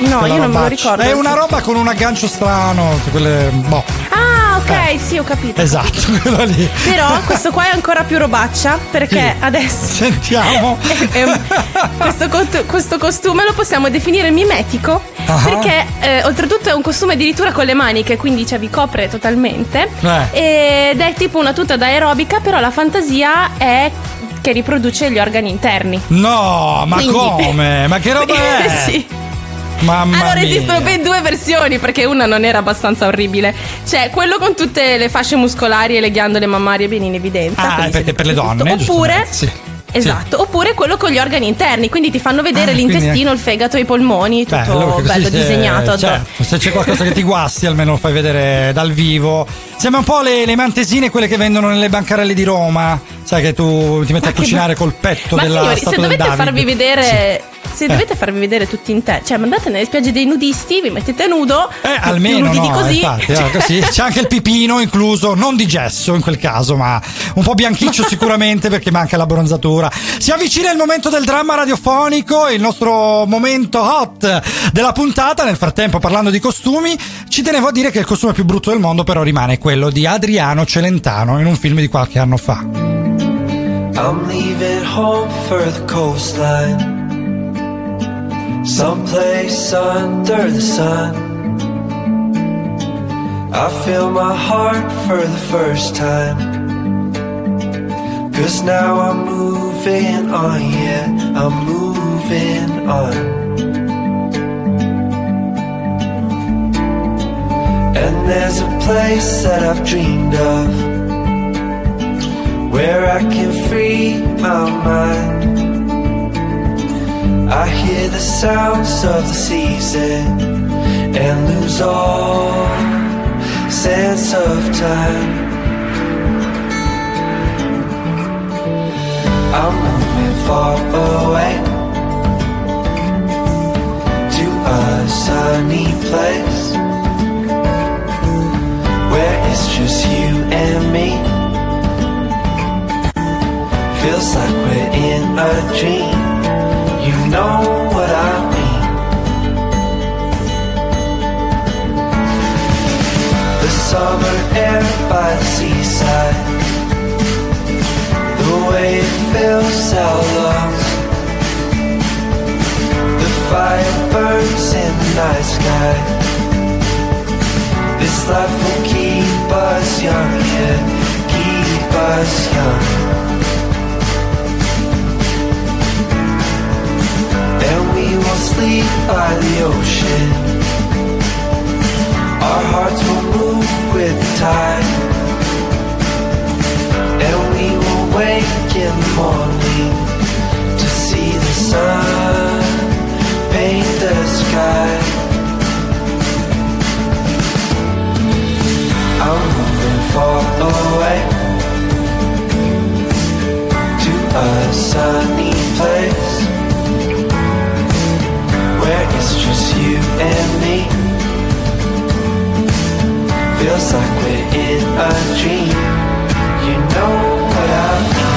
No, io non me lo ricordo. È una roba con un aggancio strano. Quelle. Boh. Ok, sì, ho capito. Esatto, *laughs* quello lì. Però questo qua è ancora più robaccia perché Sì. adesso Sentiamo. *laughs* è un- questo, questo costume lo possiamo definire mimetico Ah. perché eh, oltretutto è un costume addirittura con le maniche, quindi cioè, vi copre totalmente Eh. ed è tipo una tuta da aerobica, però la fantasia è che riproduce gli organi interni. No, ma Quindi- come? Ma che roba *laughs* è? sì. Mamma allora mia. esistono ben due versioni perché una non era abbastanza orribile. C'è quello con tutte le fasce muscolari e le ghiandole mammarie ben in evidenza. Ah, perché per le donne. Oppure sì. Esatto, oppure quello con gli organi interni, quindi ti fanno vedere Ah, l'intestino, il fegato, i polmoni, tutto Bello, bello se- disegnato. certo, se c'è qualcosa che ti guasti, almeno lo fai vedere dal vivo. Sembra un po' le, le mantesine, quelle che vendono nelle bancarelle di Roma. Sai che tu ti metti a che cucinare col petto Ma della signori, se dovete farvi vedere. Se Eh. dovete farvi vedere tutti interni, cioè andate nelle spiagge dei nudisti, vi mettete nudo, Eh, almeno nudi di no, così. infatti, Cioè- così. c'è anche il pipino incluso, non di gesso in quel caso, ma un po' bianchiccio *laughs* sicuramente perché manca la bronzatura. Si avvicina il momento del dramma radiofonico, il nostro momento hot della puntata. Nel frattempo, parlando di costumi, ci tenevo a dire che il costume più brutto del mondo però rimane quello di Adriano Celentano in un film di qualche anno fa. I'm leaving home for the coastline. Someplace under the sun. I feel my heart for the first time. Cause now I'm moving on, yeah, I'm moving on. And there's a place that I've dreamed of where I can free my mind. I hear the sounds of the season and lose all sense of time. I'm moving far away to a sunny place where it's just you and me. Feels like we're in a dream. You know what I mean. The summer air by the seaside. The way it fills our lungs. The fire burns in the night sky. This life will keep us young, yeah, keep us young. We will sleep by the ocean. Our hearts will move with the tide. And we will wake in the morning to see the sun paint the sky. I'm moving far away to a sunny place where it's just you and me. Feels like we're in a dream. You know what I mean.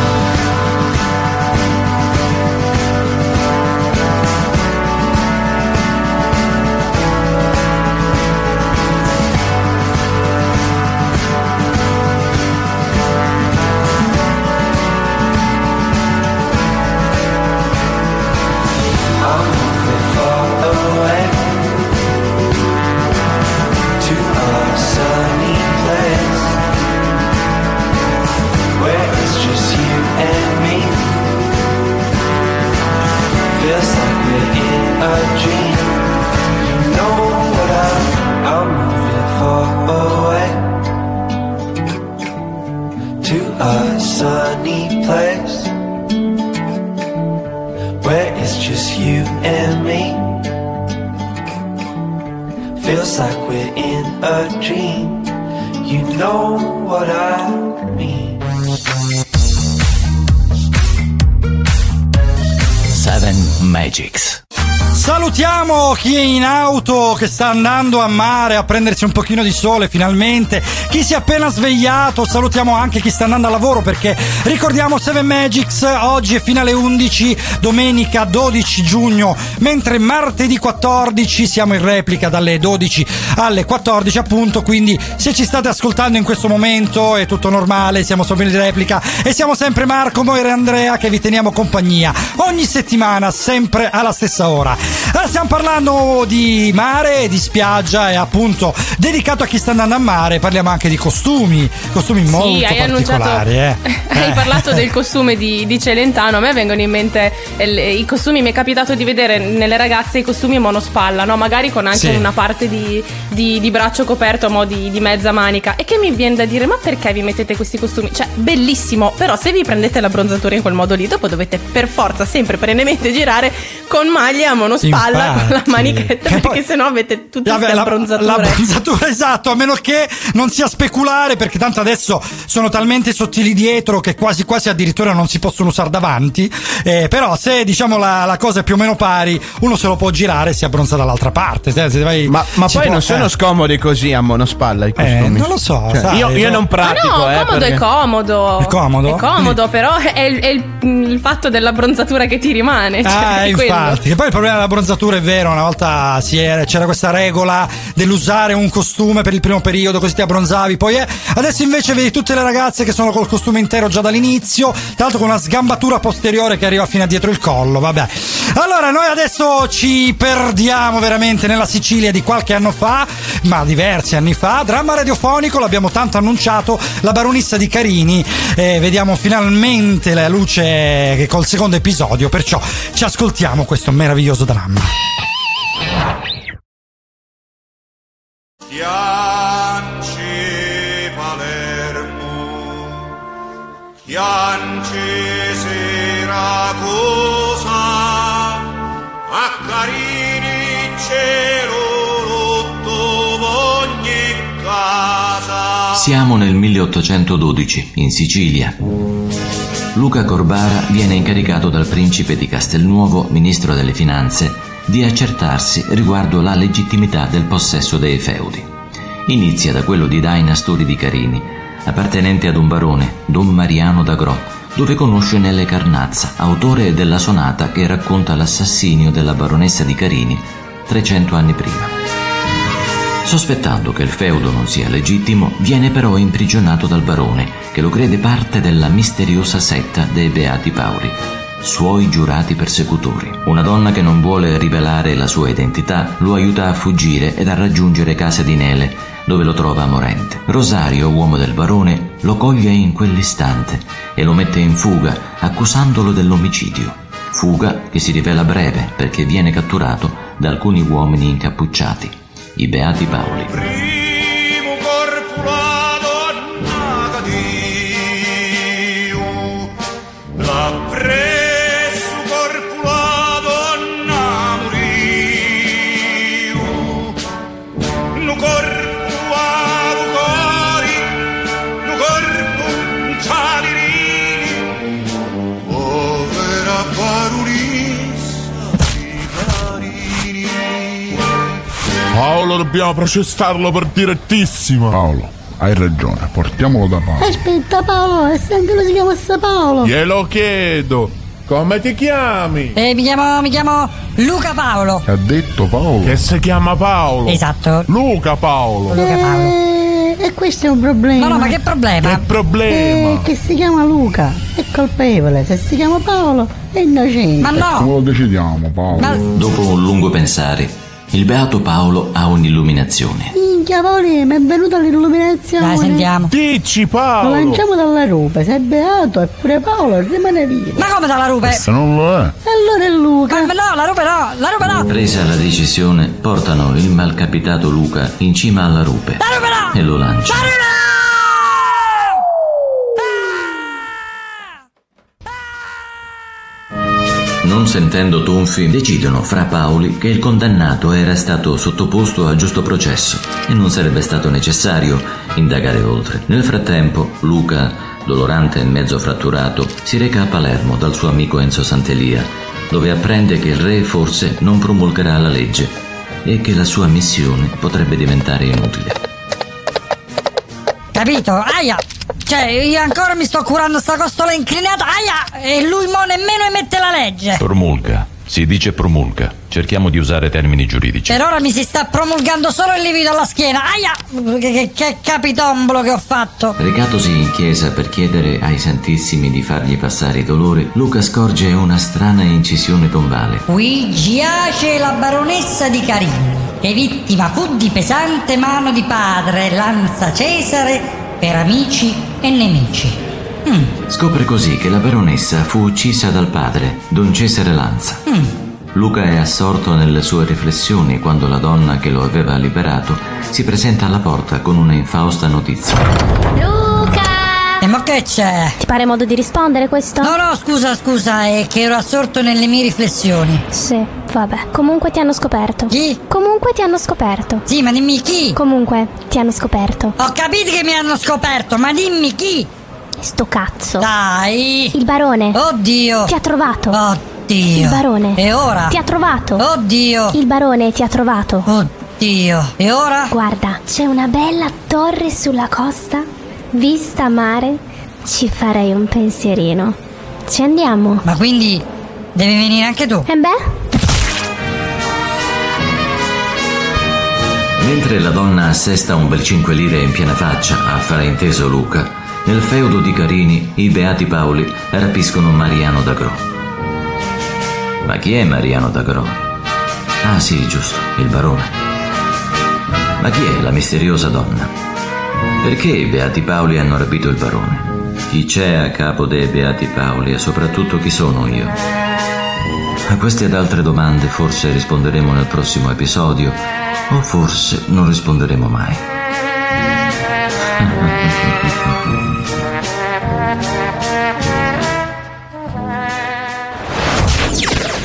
Magics. Salutiamo chi è in auto, che sta andando a mare a prendersi un pochino di sole finalmente, chi si è appena svegliato, salutiamo anche chi sta andando a lavoro perché ricordiamo 7 Magics, oggi è fino alle 11, domenica 12 giugno, mentre martedì 14 siamo in replica dalle 12 alle 14 appunto, quindi se ci state ascoltando in questo momento è tutto normale, siamo solo in replica e siamo sempre Marco, Moira e Andrea che vi teniamo compagnia ogni settimana, sempre alla stessa ora. Allora, stiamo parlando di mare, di spiaggia e appunto dedicato a chi sta andando a mare, parliamo anche di costumi, costumi molto Sì, hai annunciato. particolari. Eh. *laughs* Hai Eh. parlato del costume di, di Celentano. A me vengono in mente il- i costumi. Mi è capitato di vedere nelle ragazze i costumi monospalla, no? magari con anche Sì. una parte di, di- di braccio coperto a mo' di, mezza manica. E che mi viene da dire: ma perché vi mettete questi costumi? Cioè, bellissimo. Però se vi prendete la bronzatura in quel modo lì, dopo dovete per forza sempre perennemente girare con maglia a monospalla con la manichetta, Che perché sennò avete tutte Vabbè, queste la, abbronzature. la bronzatura, *laughs* esatto, a meno che non sia speculare, perché tanto adesso sono talmente sottili dietro che quasi quasi addirittura non si possono usare davanti. Eh, però se diciamo la, la cosa è più o meno pari, uno se lo può girare e si abbronza dall'altra parte. Se- se vai- Ma, ma poi può- non sono eh. scomodi così a monospalla i costumi? non lo so, Cioè, sai, io, io cioè- non pratico, Ma no, eh, comodo perché- è comodo. È comodo? È comodo, però è, il- è il, il fatto della bronzatura che ti rimane. Cioè, Ah, è quello. infatti, che poi il problema della bronzatura è vero, una volta era- c'era questa regola dell'usare un costume per il primo periodo, così ti abbronzavi, poi eh, adesso invece vedi tutte le ragazze che sono col costume intero già dall'inizio, tra l'altro con una sgambatura posteriore che arriva fino a dietro il collo, vabbè. Allora, noi adesso ci perdiamo veramente nella Sicilia di qualche anno fa, ma diversi anni fa, dramma radiofonico, l'abbiamo tanto annunciato, la baronessa di Carini, eh, vediamo finalmente la luce col secondo episodio, perciò ci ascoltiamo questo meraviglioso dramma. Chianci Palermo, Chianci Siracusa, a cielo Siamo nel 1812, in Sicilia. Luca Corbara viene incaricato dal principe di Castelnuovo, ministro delle finanze, di accertarsi riguardo la legittimità del possesso dei feudi. Inizia da quello di Daina Stori di Carini, appartenente ad un barone, Don Mariano d'Agro, dove conosce Nelle Carnazza, autore della sonata che racconta l'assassinio della baronessa di Carini 300 anni prima. Sospettando che il feudo non sia legittimo, viene però imprigionato dal barone, che lo crede parte della misteriosa setta dei Beati Pauri, suoi giurati persecutori. Una donna che non vuole rivelare la sua identità lo aiuta a fuggire ed a raggiungere casa di Nele, dove lo trova morente. Rosario, uomo del barone, lo coglie in quell'istante e lo mette in fuga, accusandolo dell'omicidio. Fuga che si rivela breve perché viene catturato da alcuni uomini incappucciati, i Beati Paoli. Paolo, dobbiamo processarlo per direttissimo. Paolo, hai ragione, portiamolo da Paolo. Aspetta Paolo, e se anche lui si chiamasse Paolo. Glielo chiedo. Come ti chiami? Eh, mi chiamo, mi chiamo Luca Paolo. Ha detto Paolo. Che si chiama Paolo. Esatto. Luca Paolo. Luca Paolo. Eh, e questo è un problema. No, no, ma che problema? Che problema? Eh, che si chiama Luca, è colpevole. Se si chiama Paolo, è innocente. Ma no! Come lo decidiamo, Paolo? Dopo un lungo pensare, il beato Paolo ha un'illuminazione. Minchia Paoli, mi è venuta l'illuminazione. Dai, sentiamo. Dici Lo Paolo. lanciamo dalla rupe, se è beato e pure Paolo rimane vivo. Ma come dalla rupe? Se non lo è. E allora è Luca. Ma no, la rupe no, la rupe no! Presa la decisione, portano il malcapitato Luca in cima alla rupe La rupe no! e lo lanciano. Non sentendo tonfi, decidono fra Paoli che il condannato era stato sottoposto a giusto processo e non sarebbe stato necessario indagare oltre. Nel frattempo, Luca, dolorante e mezzo fratturato, si reca a Palermo dal suo amico Enzo Santelia, dove apprende che il re forse non promulgherà la legge e che la sua missione potrebbe diventare inutile. Capito? Aia! Cioè, io ancora mi sto curando sta costola inclinata, aia! E lui mo nemmeno emette la legge! Promulga. Si dice promulga. Cerchiamo di usare termini giuridici. Per ora mi si sta promulgando solo il livido alla schiena. Aia! Che, che, che capitombolo che ho fatto! Recatosi in chiesa per chiedere ai Santissimi di fargli passare i dolori, Luca scorge una strana incisione tombale. Qui giace la baronessa di Carini, che vittima fu di pesante mano di padre, lanza Cesare, per amici e nemici. Scopre così che la baronessa fu uccisa dal padre, Don Cesare Lanza. Luca è assorto nelle sue riflessioni quando la donna che lo aveva liberato si presenta alla porta con una infausta notizia. Ma che c'è? Ti pare modo di rispondere questo? No, no, scusa, scusa, è che ero assorto nelle mie riflessioni. Sì, vabbè. Comunque ti hanno scoperto. Chi? Comunque ti hanno scoperto. Sì, ma dimmi chi? Comunque ti hanno scoperto. Ho capito che mi hanno scoperto, ma dimmi chi? Sto cazzo. Dai! Il barone. Oddio! Ti ha trovato. Oddio! Il barone. E ora? Ti ha trovato. Oddio! Il barone ti ha trovato. Oddio! E ora? Guarda, c'è una bella torre sulla costa, vista mare. Ci farei un pensierino. Ci andiamo. Ma quindi devi venire anche tu? E beh, Mentre la donna assesta un bel 5 lire in piena faccia a frainteso Luca, nel feudo di Carini i Beati Paoli rapiscono Mariano d'Agro. Ma chi è Mariano d'Agro? Ah sì, giusto, il barone. Ma chi è la misteriosa donna? Perché i Beati Paoli hanno rapito il barone? Chi c'è a capo dei Beati Paoli e soprattutto chi sono io? A queste ed altre domande forse risponderemo nel prossimo episodio o forse non risponderemo mai.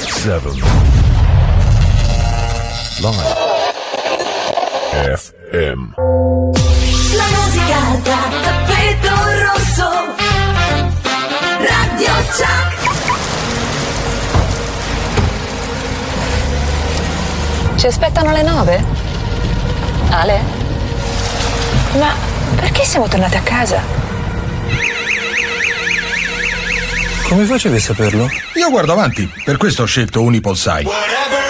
Seven. Live. FM. La musica da tappeto rosso. Radio Chuck. Ci aspettano alle nove? Ale? Ma perché siamo tornati a casa? Come facevi a saperlo? Io guardo avanti, per questo ho scelto Unipolsai.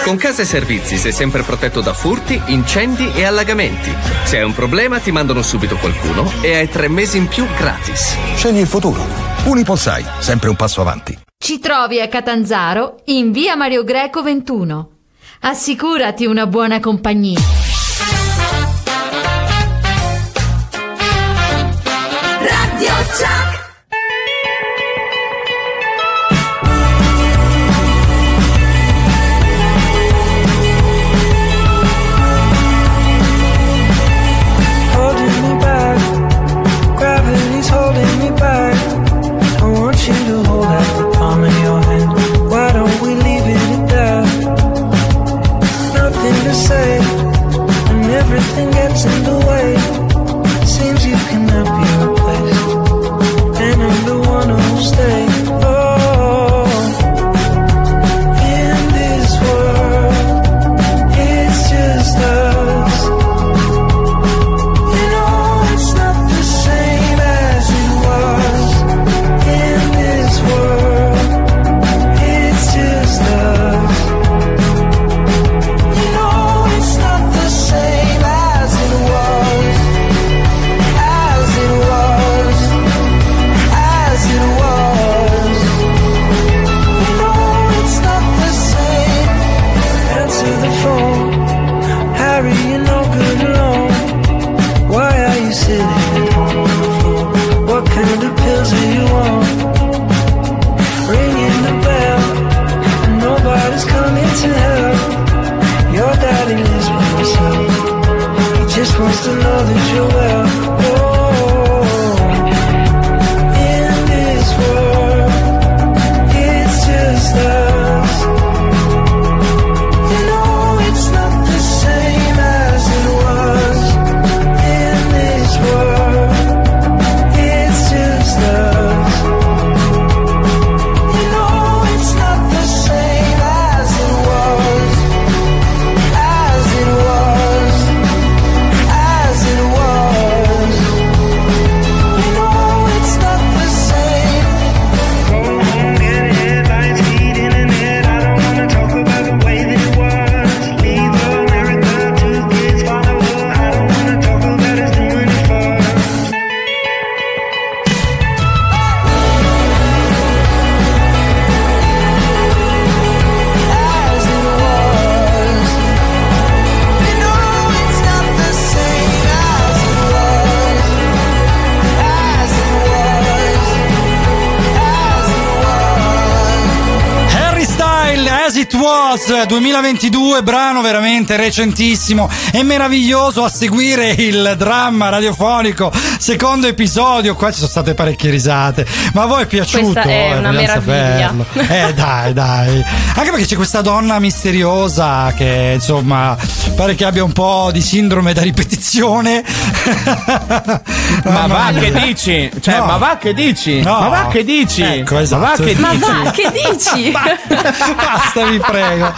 Con Casa e Servizi sei sempre protetto da furti, incendi e allagamenti. Se hai un problema ti mandano subito qualcuno e hai tre mesi in più gratis. Scegli il futuro. Unipolsai, sempre un passo avanti. Ci trovi a Catanzaro in via Mario Greco 21. Assicurati una buona compagnia. Was 2022, brano veramente recentissimo e meraviglioso a seguire il dramma radiofonico, secondo episodio. Qua ci sono state parecchie risate, ma a voi è piaciuto? Questa è Eh, una meraviglia. saperlo. Eh dai, dai. Anche perché c'è questa donna misteriosa che insomma pare che abbia un po' di sindrome da ripetizione. *laughs* Ma va mia. che dici? Cioè, No. ma va che dici? No. Ma va che dici? Ecco, Ma esatto. va che Ma dici? va, che dici? *laughs* Basta, vi prego.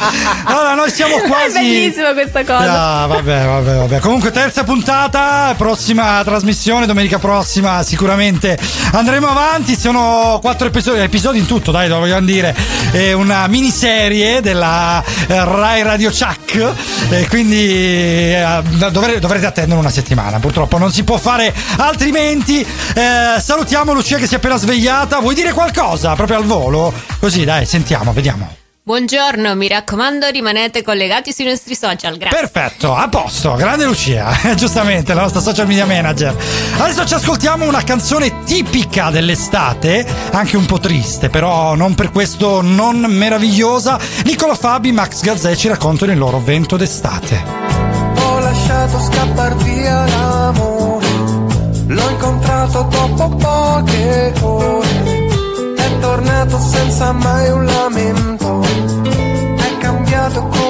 Allora, noi siamo *laughs* quasi. È bellissima questa cosa. Ah, vabbè, vabbè, vabbè. Comunque, terza puntata, prossima trasmissione, domenica prossima, sicuramente andremo avanti. Sono quattro episodi, episodi in tutto, dai, lo vogliamo dire. È una miniserie della eh, Rai Radio Chuck. E quindi eh, dovre- dovrete attendere una settimana. Purtroppo non si può fare altrimenti. Eh, salutiamo Lucia che si è appena svegliata. Vuoi dire qualcosa proprio al volo? Così, dai, sentiamo, vediamo. Buongiorno, mi raccomando rimanete collegati sui nostri social, grazie. Perfetto, a posto, grande Lucia, *laughs* giustamente la nostra social media manager. Adesso ci ascoltiamo una canzone tipica dell'estate, anche un po' triste, però non per questo non meravigliosa. Nicola Fabi, Max Gazzè ci raccontano il loro vento d'estate. Ho lasciato scappar via l'amore, l'ho incontrato dopo poche ore, è tornato senza mai un lamento, è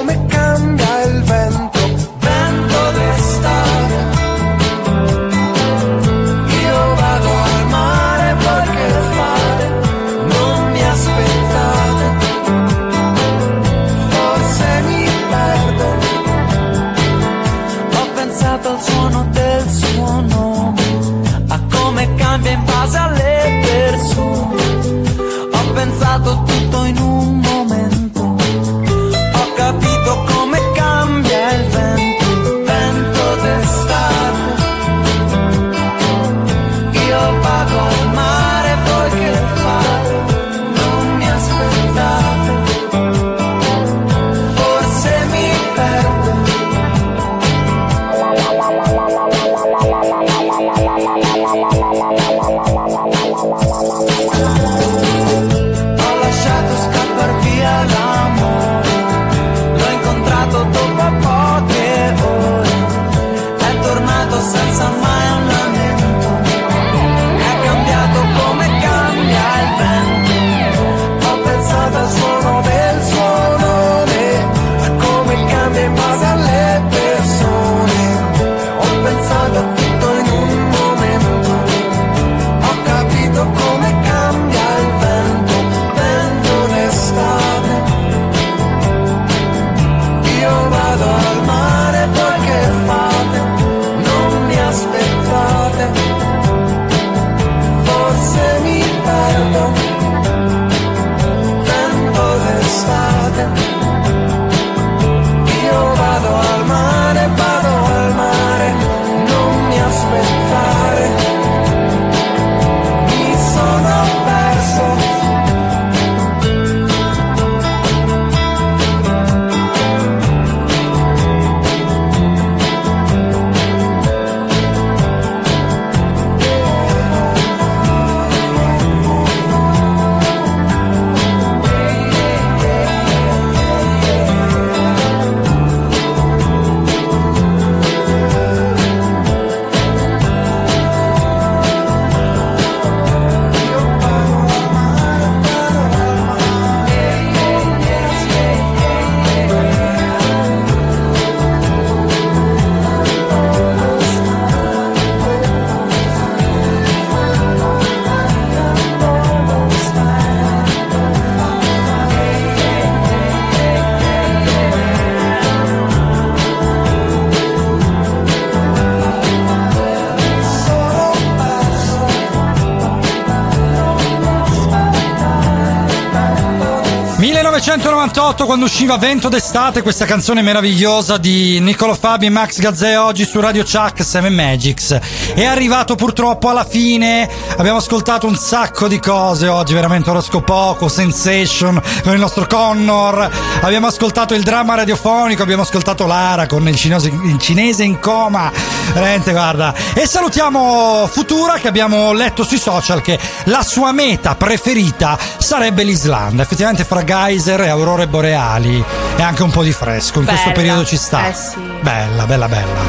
1998 quando usciva Vento d'estate questa canzone meravigliosa di Niccolo Fabi e Max Gazzè oggi su Radio Chuck 7 Magics. È arrivato purtroppo alla fine abbiamo ascoltato un sacco di cose oggi veramente oroscopoco Sensation con il nostro Connor abbiamo ascoltato il dramma radiofonico abbiamo ascoltato Lara con il cinese, il cinese in coma veramente guarda e salutiamo Futura che abbiamo letto sui social che la sua meta preferita sarebbe l'Islanda effettivamente fra geyser e aurore boreali e anche un po' di fresco. In questo Bella. periodo ci sta. Eh sì. Bella, bella, bella.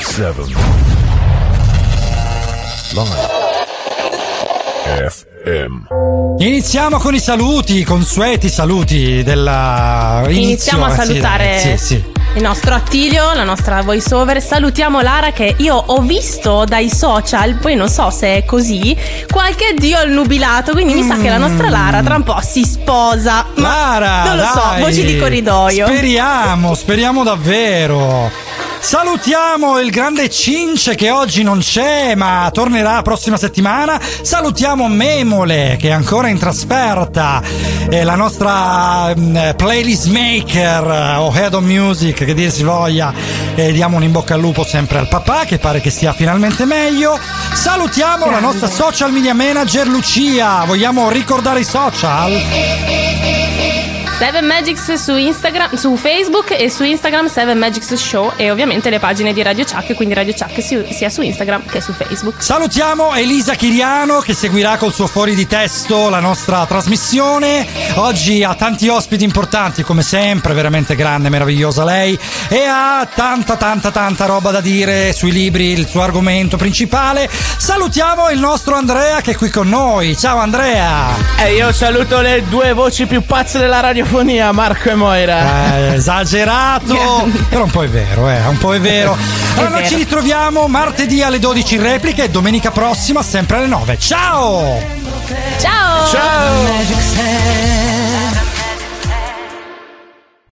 7. Iniziamo con i saluti, i consueti saluti della Iniziamo a eh, sì, salutare Sì, sì. il nostro Attilio, la nostra voice over. Salutiamo Lara che io ho visto dai social, poi non so se è così, qualche dio al nubilato, quindi mi sa che la nostra Lara tra un po' si sposa. Ma Lara, non lo so, dai. voci di corridoio. Speriamo, speriamo davvero. Salutiamo il grande Cince che oggi non c'è, ma tornerà la prossima settimana. Salutiamo Memole che è ancora in trasferta. E la nostra mm, playlist maker eh, o head of music, che dir si voglia. E diamo un in bocca al lupo sempre al papà che pare che stia finalmente meglio. Salutiamo la nostra social media manager Lucia. Vogliamo ricordare i social? Seven Magics su Instagram, su Facebook e su Instagram Seven Magics Show e ovviamente le pagine di Radio Chuck, quindi Radio Chuck si- sia su Instagram che su Facebook. Salutiamo Elisa Chiriano che seguirà col suo fuori di testo la nostra trasmissione. Oggi ha tanti ospiti importanti, come sempre, veramente grande, meravigliosa lei. E ha tanta, tanta, tanta roba da dire sui libri, il suo argomento principale. Salutiamo il nostro Andrea che è qui con noi. Ciao Andrea! E io saluto le due voci più pazze della radiofonia, Marco e Moira. Eh, esagerato, *laughs* però un po' è vero, eh, un po' è vero. Allora noi vero. ci ritroviamo martedì alle 12 in replica e domenica prossima sempre alle 9. Ciao! Ciao! Ciao!